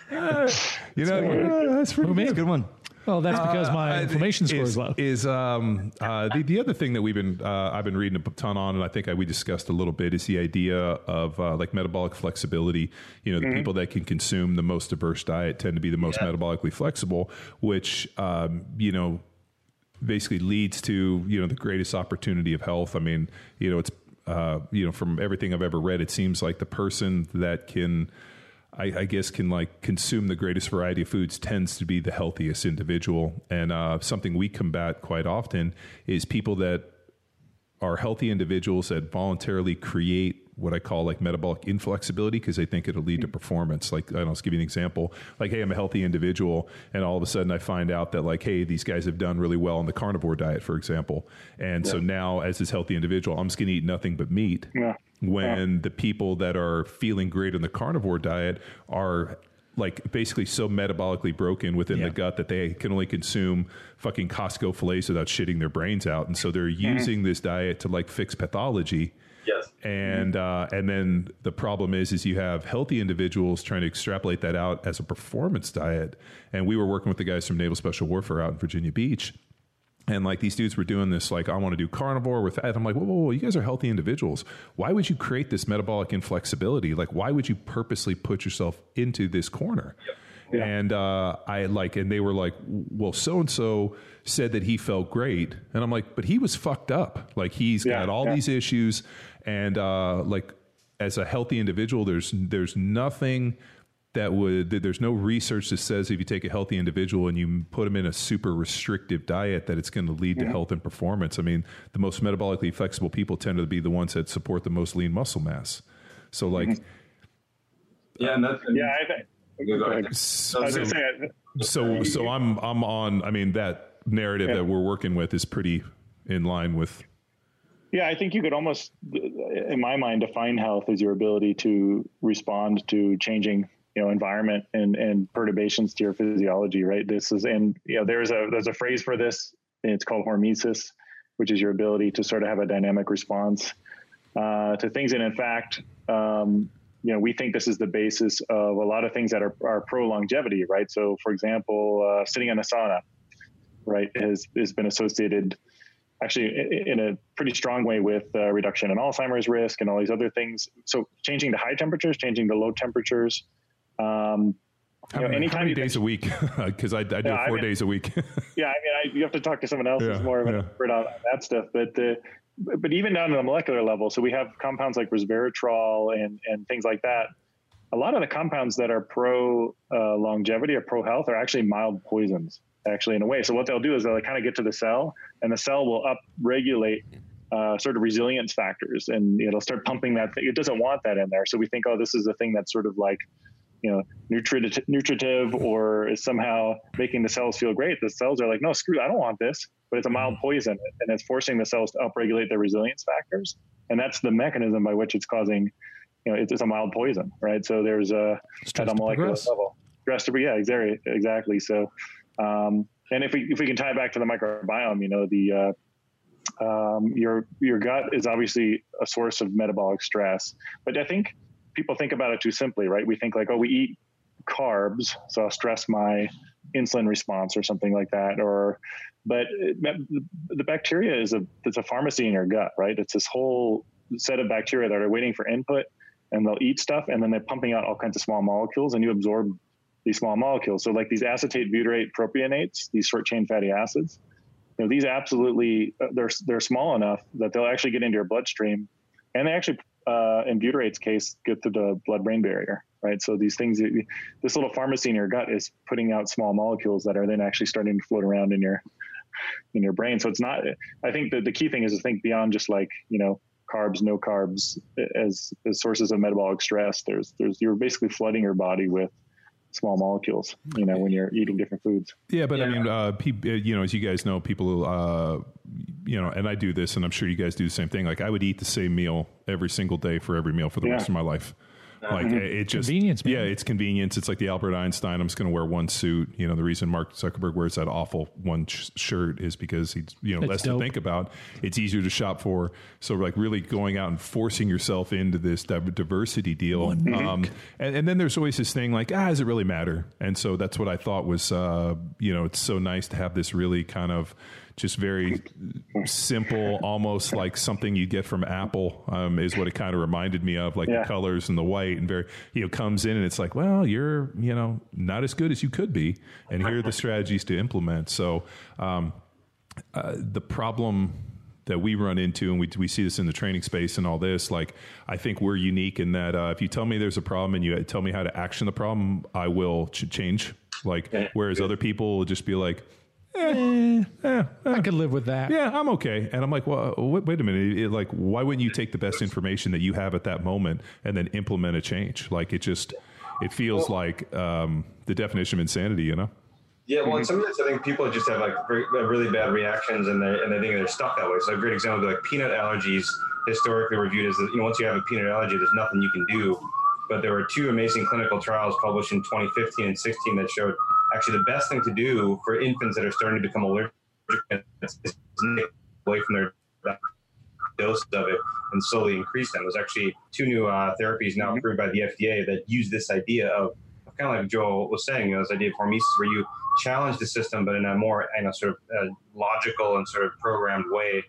You know, yeah, that's pretty good. it? Good one. Well, that's because my Uh, inflammation score is low. Is um, uh, the the other thing that we've been uh, I've been reading a ton on, and I think I, we discussed a little bit is the idea of uh, like metabolic flexibility. You know, the people that can consume the most diverse diet tend to be the most metabolically flexible, which um, you know basically leads to you know the greatest opportunity of health. I mean, you know, it's uh, you know, from everything I've ever read, it seems like the person that can, I, I, guess, can like consume the greatest variety of foods tends to be the healthiest individual. And uh, something we combat quite often is people that are healthy individuals that voluntarily create what I call like metabolic inflexibility because they think it'll lead to performance. Like, I don't know, let's give you an example. Like, hey, I'm a healthy individual, and all of a sudden I find out that, like, hey, these guys have done really well on the carnivore diet, for example. And yeah. so now, as this healthy individual, I'm just going to eat nothing but meat. Yeah. When yeah. the people that are feeling great on the carnivore diet are like basically so metabolically broken within yeah. the gut that they can only consume fucking Costco fillets without shitting their brains out. And so they're mm-hmm. using this diet to like fix pathology Yes. And uh, and then the problem is is you have healthy individuals trying to extrapolate that out as a performance diet. And we were working with the guys from Naval Special Warfare out in Virginia Beach. And like these dudes were doing this, like I want to do carnivore with that. I'm like, whoa, whoa, whoa, you guys are healthy individuals. Why would you create this metabolic inflexibility? Like, why would you purposely put yourself into this corner? Yep. Yeah. And uh, I like, and they were like, well, so and so said that he felt great, and I'm like, but he was fucked up. Like he's yeah, got all yeah. these issues, and uh, like as a healthy individual, there's there's nothing that would there's no research that says if you take a healthy individual and you put them in a super restrictive diet that it's going to lead mm-hmm. to health and performance. I mean, the most metabolically flexible people tend to be the ones that support the most lean muscle mass. So like. Mm-hmm. Yeah, and that's, yeah, I, think so, so, so, I'm I'm on. I mean, that narrative yeah. that we're working with is pretty in line with. Yeah, I think you could almost, in my mind, define health as your ability to respond to changing, you know, environment and and perturbations to your physiology. Right. This is, and you know, there's a there's a phrase for this. it's called hormesis, which is your ability to sort of have a dynamic response uh, to things. And in fact, um, you know, we think this is the basis of a lot of things that are, are pro longevity, right? So, for example, uh, sitting in a sauna, right, has has been associated actually in a pretty strong way with uh, reduction in Alzheimer's risk and all these other things. So, changing the high temperatures, changing the low temperatures. Um, how, know, many, how many days can, a week? Because I, I, do yeah, four I mean, days a week. yeah, I mean, I, you have to talk to someone else yeah, who's more of an expert on that stuff. But uh, but even down to the molecular level, so we have compounds like resveratrol and, and things like that. A lot of the compounds that are pro uh, longevity or pro health are actually mild poisons, actually, in a way. So what they'll do is they'll kind of get to the cell, and the cell will up regulate uh, sort of resilience factors, and it'll start pumping that. Thing. It doesn't want that in there, so we think, oh, this is a thing that's sort of like you know nutritive, nutritive or is somehow making the cells feel great. The cells are like, no, screw, I don't want this but it's a mild poison and it's forcing the cells to upregulate their resilience factors. And that's the mechanism by which it's causing, you know, it's, it's a mild poison, right? So there's a, at a molecular level. Stress to, yeah, exactly. exactly. So, um, and if we, if we can tie it back to the microbiome, you know, the, uh, um, your, your gut is obviously a source of metabolic stress, but I think people think about it too simply, right? We think like, oh, we eat carbs, so I'll stress my insulin response or something like that, or but the bacteria is a it's a pharmacy in your gut, right? It's this whole set of bacteria that are waiting for input, and they'll eat stuff, and then they're pumping out all kinds of small molecules, and you absorb these small molecules. So like these acetate butyrate propionates, these short chain fatty acids, you know, these absolutely uh, they're they're small enough that they'll actually get into your bloodstream, and they actually uh, in butyrate's case get through the blood brain barrier right? So these things, this little pharmacy in your gut is putting out small molecules that are then actually starting to float around in your in your brain. So it's not. I think that the key thing is to think beyond just like you know carbs, no carbs as as sources of metabolic stress. There's there's you're basically flooding your body with small molecules, you know, when you're eating different foods. Yeah, but yeah. I mean, uh, pe- uh, you know, as you guys know, people, uh, you know, and I do this, and I'm sure you guys do the same thing. Like, I would eat the same meal every single day for every meal for the yeah. rest of my life. Like mm-hmm. it just convenience. Man. Yeah, it's convenience. It's like the Albert Einstein. I'm just going to wear one suit. You know, the reason Mark Zuckerberg wears that awful one sh- shirt is because he's you know That's less dope. to think about. It's easier to shop for. So like really going out and forcing yourself into this diversity deal. Um, and, and, then there's always this thing like ah, does it really matter? And so that's what I thought was uh, you know it's so nice to have this really kind of just very simple, almost like something you get from Apple, um, is what it kind of reminded me of, like yeah. the colors and the white, and very you know comes in and it's like, well, you're you know not as good as you could be, and here are the strategies to implement. So um, uh, the problem that we run into, and we we see this in the training space and all this. Like, I think we're unique in that uh, if you tell me there's a problem and you tell me how to action the problem, I will ch- change. Like, whereas other people will just be like, Eh, eh, eh. I could live with that. yeah, I'm okay. And I'm like, well, wait, wait a minute. It- like, why wouldn't you take the best information that you have at that moment and then implement a change? Like, it just, it feels like um, the definition of insanity, you know? Yeah, well, and mm-hmm. sometimes I think people just have like very, have uh, really bad reactions, and they and they think they're stuck that way. So a great example would be like peanut allergies. Historically reviewed as that you know once you have a peanut allergy, there's nothing you can do. But there were two amazing clinical trials published in 2015 and 16 that showed actually the best thing to do for infants that are starting to become allergic is away from their dose of it and slowly increase them. There's actually two new uh, therapies now approved by the FDA that use this idea of kind of like Joel was saying, you know, this idea of hormesis where you challenge the system, but in a more, you know, sort of uh, logical and sort of programmed way,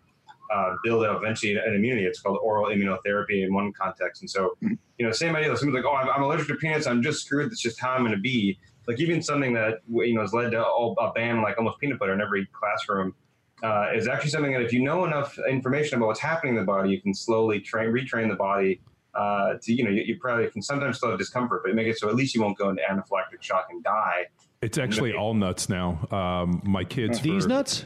uh, build up eventually an immunity. It's called oral immunotherapy in one context. And so, you know, same idea. Someone's like, oh, I'm, I'm allergic to peanuts. I'm just screwed. That's just how I'm going to be. Like even something that, you know, has led to a ban like almost peanut butter in every classroom uh, is actually something that if you know enough information about what's happening in the body, you can slowly train, retrain the body uh, to, you know, you, you probably can sometimes still have discomfort, but make it so at least you won't go into anaphylactic shock and die. It's actually all nuts now. Um, my kids, These for- nuts?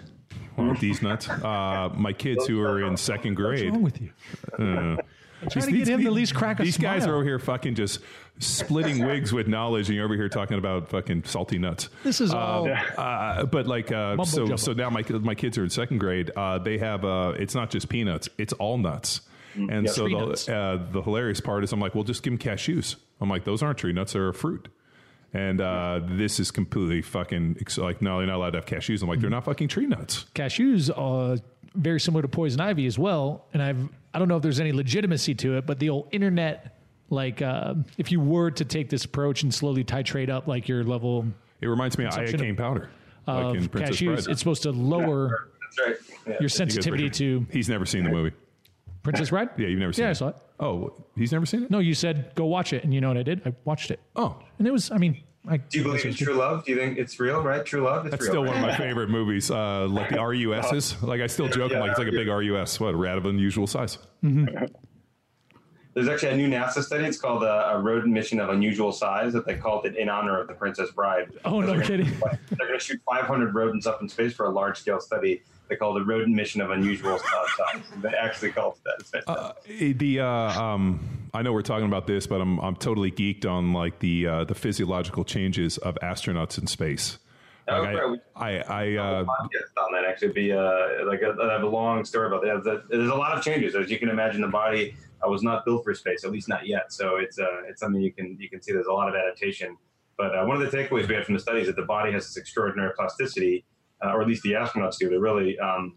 well, these nuts. Uh, my kids who are in second grade. What's grade. wrong with you? Uh, Trying to get him to at least crack a These guys smile. are over here fucking just splitting wigs with knowledge, and you're over here talking about fucking salty nuts. This is all. Uh, but like, uh, Mumbo so jumbo. so now my my kids are in second grade. Uh, they have uh, it's not just peanuts; it's all nuts. And so Tree the, uh, the hilarious part is, I'm like, well, just give them cashews. I'm like, those aren't tree nuts; they're a fruit. And uh, this is completely fucking ex- like, no, they're not allowed to have cashews. I'm like, they're not fucking tree nuts. cashews are very similar to poison ivy as well. And I've I don't know if there's any legitimacy to it, but the old internet, like uh, if you were to take this approach and slowly titrate up like your level It reminds me of Consumption iocane powder, like of in cashews, Bride. it's supposed to lower That's right. Yeah. your sensitivity to He's never seen the movie. Princess Bride. Yeah, you've never seen Yeah, it. I saw it. Oh, he's never seen it? No, you said go watch it, and you know what I did? I watched it, Oh, and it was. I mean, I, Do you believe in true love? Do you think it's real, right? True love? It's that's real, still right? one of my favorite movies. Uh, like the RUSs. Like I still joke, I'm like it's like a big RUS. What a rat of unusual size. There's actually a new NASA study. It's called a, a rodent mission of unusual size that they called it in honor of the Princess Bride. Oh, no They're gonna- kidding. They're going to shoot 500 rodents up in space for a large scale study. They call it a rodent mission of unusual size. They actually called it that. Uh, the uh, um, I know we're talking about this, but I'm I'm totally geeked on like the uh, the physiological changes of astronauts in space. Like, right. I I, I uh, podcast on that actually be uh, like a, I have a long story about that. There's- a lot of changes as you can imagine. The body uh, was not built for space, at least not yet. So it's uh, it's something you can you can see. There's a lot of adaptation. But uh, one of the takeaways we had from the study is that the body has this extraordinary plasticity, uh, or at least the astronauts do. They're really um,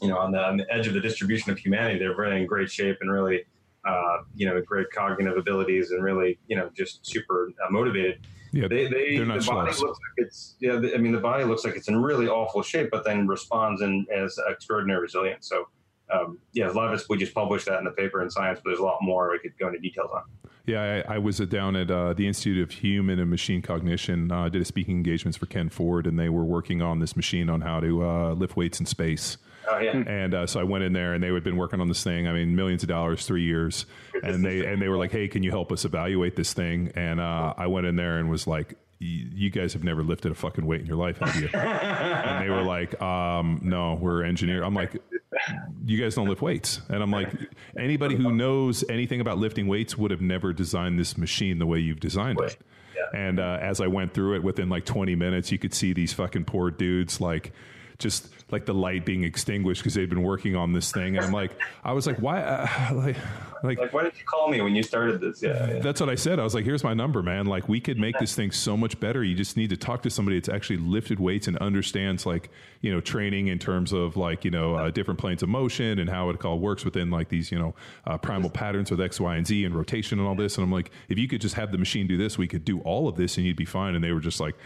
you know on the, on the edge of the distribution of humanity. They're really in great shape and really uh, you know great cognitive abilities and really you know just super uh, motivated yeah, they, they they're not the body schlubs. looks like it's yeah. the- I mean, the body looks like it's in really awful shape, but then responds in as extraordinary resilience. So, um, yeah, a lot of us we just published that in the paper in Science, but there's a lot more we could go into details on. Yeah, I, I was uh, down at uh, the Institute of Human and Machine Cognition. Uh, I did a speaking engagements for Ken Ford, and they were working on this machine on how to uh, lift weights in space. Oh yeah, And uh, so I went in there, and they had been working on this thing. I mean, millions of dollars, three years, and they and they were like, "Hey, can you help us evaluate this thing?" And uh, I went in there and was like, "Y- "You guys have never lifted a fucking weight in your life, have you?" and they were like, um, "No, we're engineer." I'm like, "You guys don't lift weights," and I'm like, "Anybody who knows anything about lifting weights would have never designed this machine the way you've designed it." And uh, as I went through it, within like 20 minutes, you could see these fucking poor dudes like just like the light being extinguished because they'd been working on this thing. And I'm like, I was like, why? Uh, like, like, like why did you call me when you started this? Yeah, yeah. that's what I said. I was like, here's my number, man. Like, we could make this thing so much better. You just need to talk to somebody that's actually lifted weights and understands, like, you know, training in terms of like, you know, uh, different planes of motion and how it all works within like these, you know, uh, primal patterns with X, Y, and Z and rotation and all this. And I'm like, if you could just have the machine do this, we could do all of this and you'd be fine. And they were just like,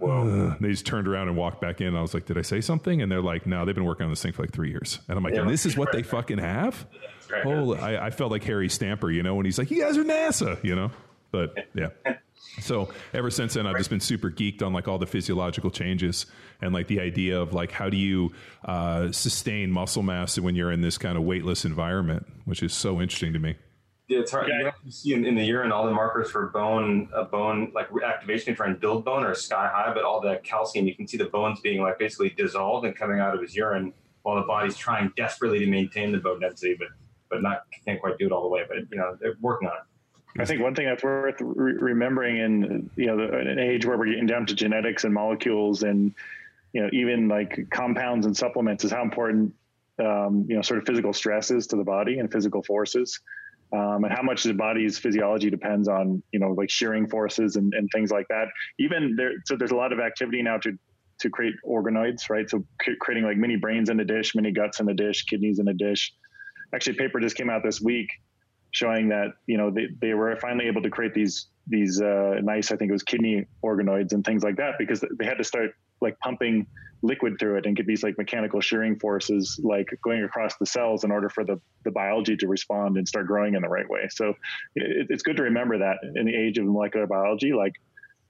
Whoa. They just turned around and walked back in. I was like, did I say something? And they're like, no, they've been working on this thing for like three years. And I'm like, Yeah. and this is what they fucking have? right. Holy, I, I felt like Harry Stamper, you know, when he's like, you guys are NASA, you know? But yeah. So ever since then, I've just been super geeked on like all the physiological changes and like the idea of like how do you uh, sustain muscle mass when you're in this kind of weightless environment, which is so interesting to me. Yeah, it's hard. You actually see in, in the urine all the markers for bone, uh, bone like activation to try and build bone are sky high, but all the calcium, you can see the bones being like basically dissolved and coming out of his urine, while the body's trying desperately to maintain the bone density, but but not can't quite do it all the way. But you know they're working on it. I think one thing that's worth re- remembering in you know the, an age where we're getting down to genetics and molecules and you know even like compounds and supplements is how important um, you know sort of physical stress is to the body and physical forces. Um, and how much the body's physiology depends on you know like shearing forces and, and things like that. Even there, so there's a lot of activity now to to create organoids, right? So c- creating like mini brains in a dish, mini guts in a dish, kidneys in a dish. Actually, a paper just came out this week showing that you know they, they were finally able to create these these uh, nice I think it was kidney organoids and things like that because they had to start like pumping liquid through it and get these like mechanical shearing forces like going across the cells in order for the, the biology to respond and start growing in the right way. So it, it's good to remember that in the age of molecular biology, like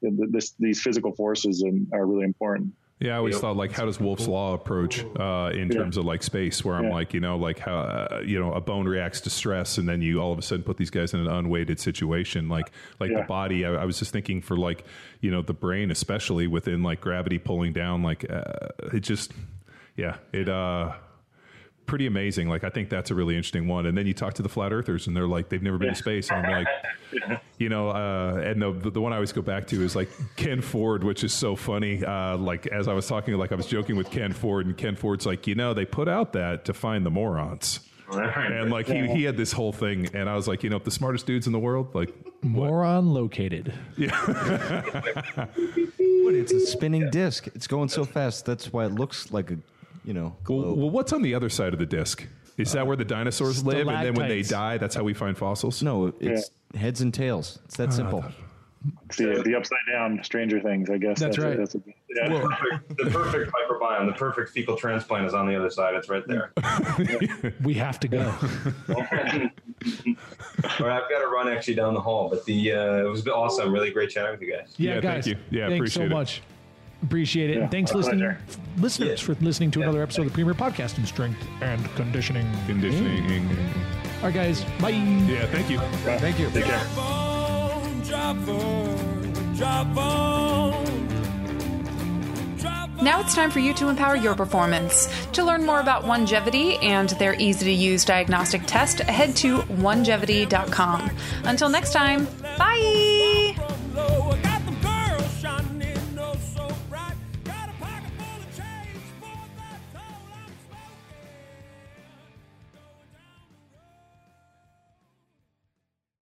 this, these physical forces are really important. Yeah, I always yep. thought like, how does Wolff's law approach uh, in yeah. terms of like space? Where I'm yeah. like, you know, like how uh, you know a bone reacts to stress, and then you all of a sudden put these guys in an unweighted situation. Like, like yeah. the body. I, I, was just thinking for like, you know, the brain, especially within like gravity pulling down. Like, uh, it just, yeah, it. uh pretty amazing. Like I think that's a really interesting one. And then you talk to the flat earthers, and they're like they've never been yeah. to space. And I'm like, you know, uh, and the the one I always go back to is like Ken Ford, which is so funny. Uh, like as I was talking, like I was joking with Ken Ford, and Ken Ford's like, you know, they put out that to find the morons. And like he, he had this whole thing, and I was like, you know, the smartest dudes in the world, like moron what? located. Yeah, but it's a spinning disc. It's going so fast. That's why it looks like a you know. Well, well, what's on the other side of the disc? Is that where the dinosaurs live, and then when they die, that's how we find fossils? No, it's heads and tails. It's that simple. the, the upside down Stranger Things, I guess. That's, right. that's a, yeah. Well, the perfect microbiome, the perfect fecal transplant is on the other side. It's right there. we have to go. All right, I've got to run actually down the hall, but the uh, it was awesome. Really great chatting with you guys. Yeah, yeah guys. Thank you. Yeah, thanks appreciate so it. much. Appreciate it. Yeah, and thanks, listening, pleasure. listeners, for listening to another episode of the Premier Podcast in Strength and Conditioning. Conditioning. All right, guys. Bye. Yeah, thank you. Thank you. Take care. Now it's time for you to empower your performance. To learn more about Onegevity and their easy to use diagnostic test, head to onegevity.com. Until next time, bye!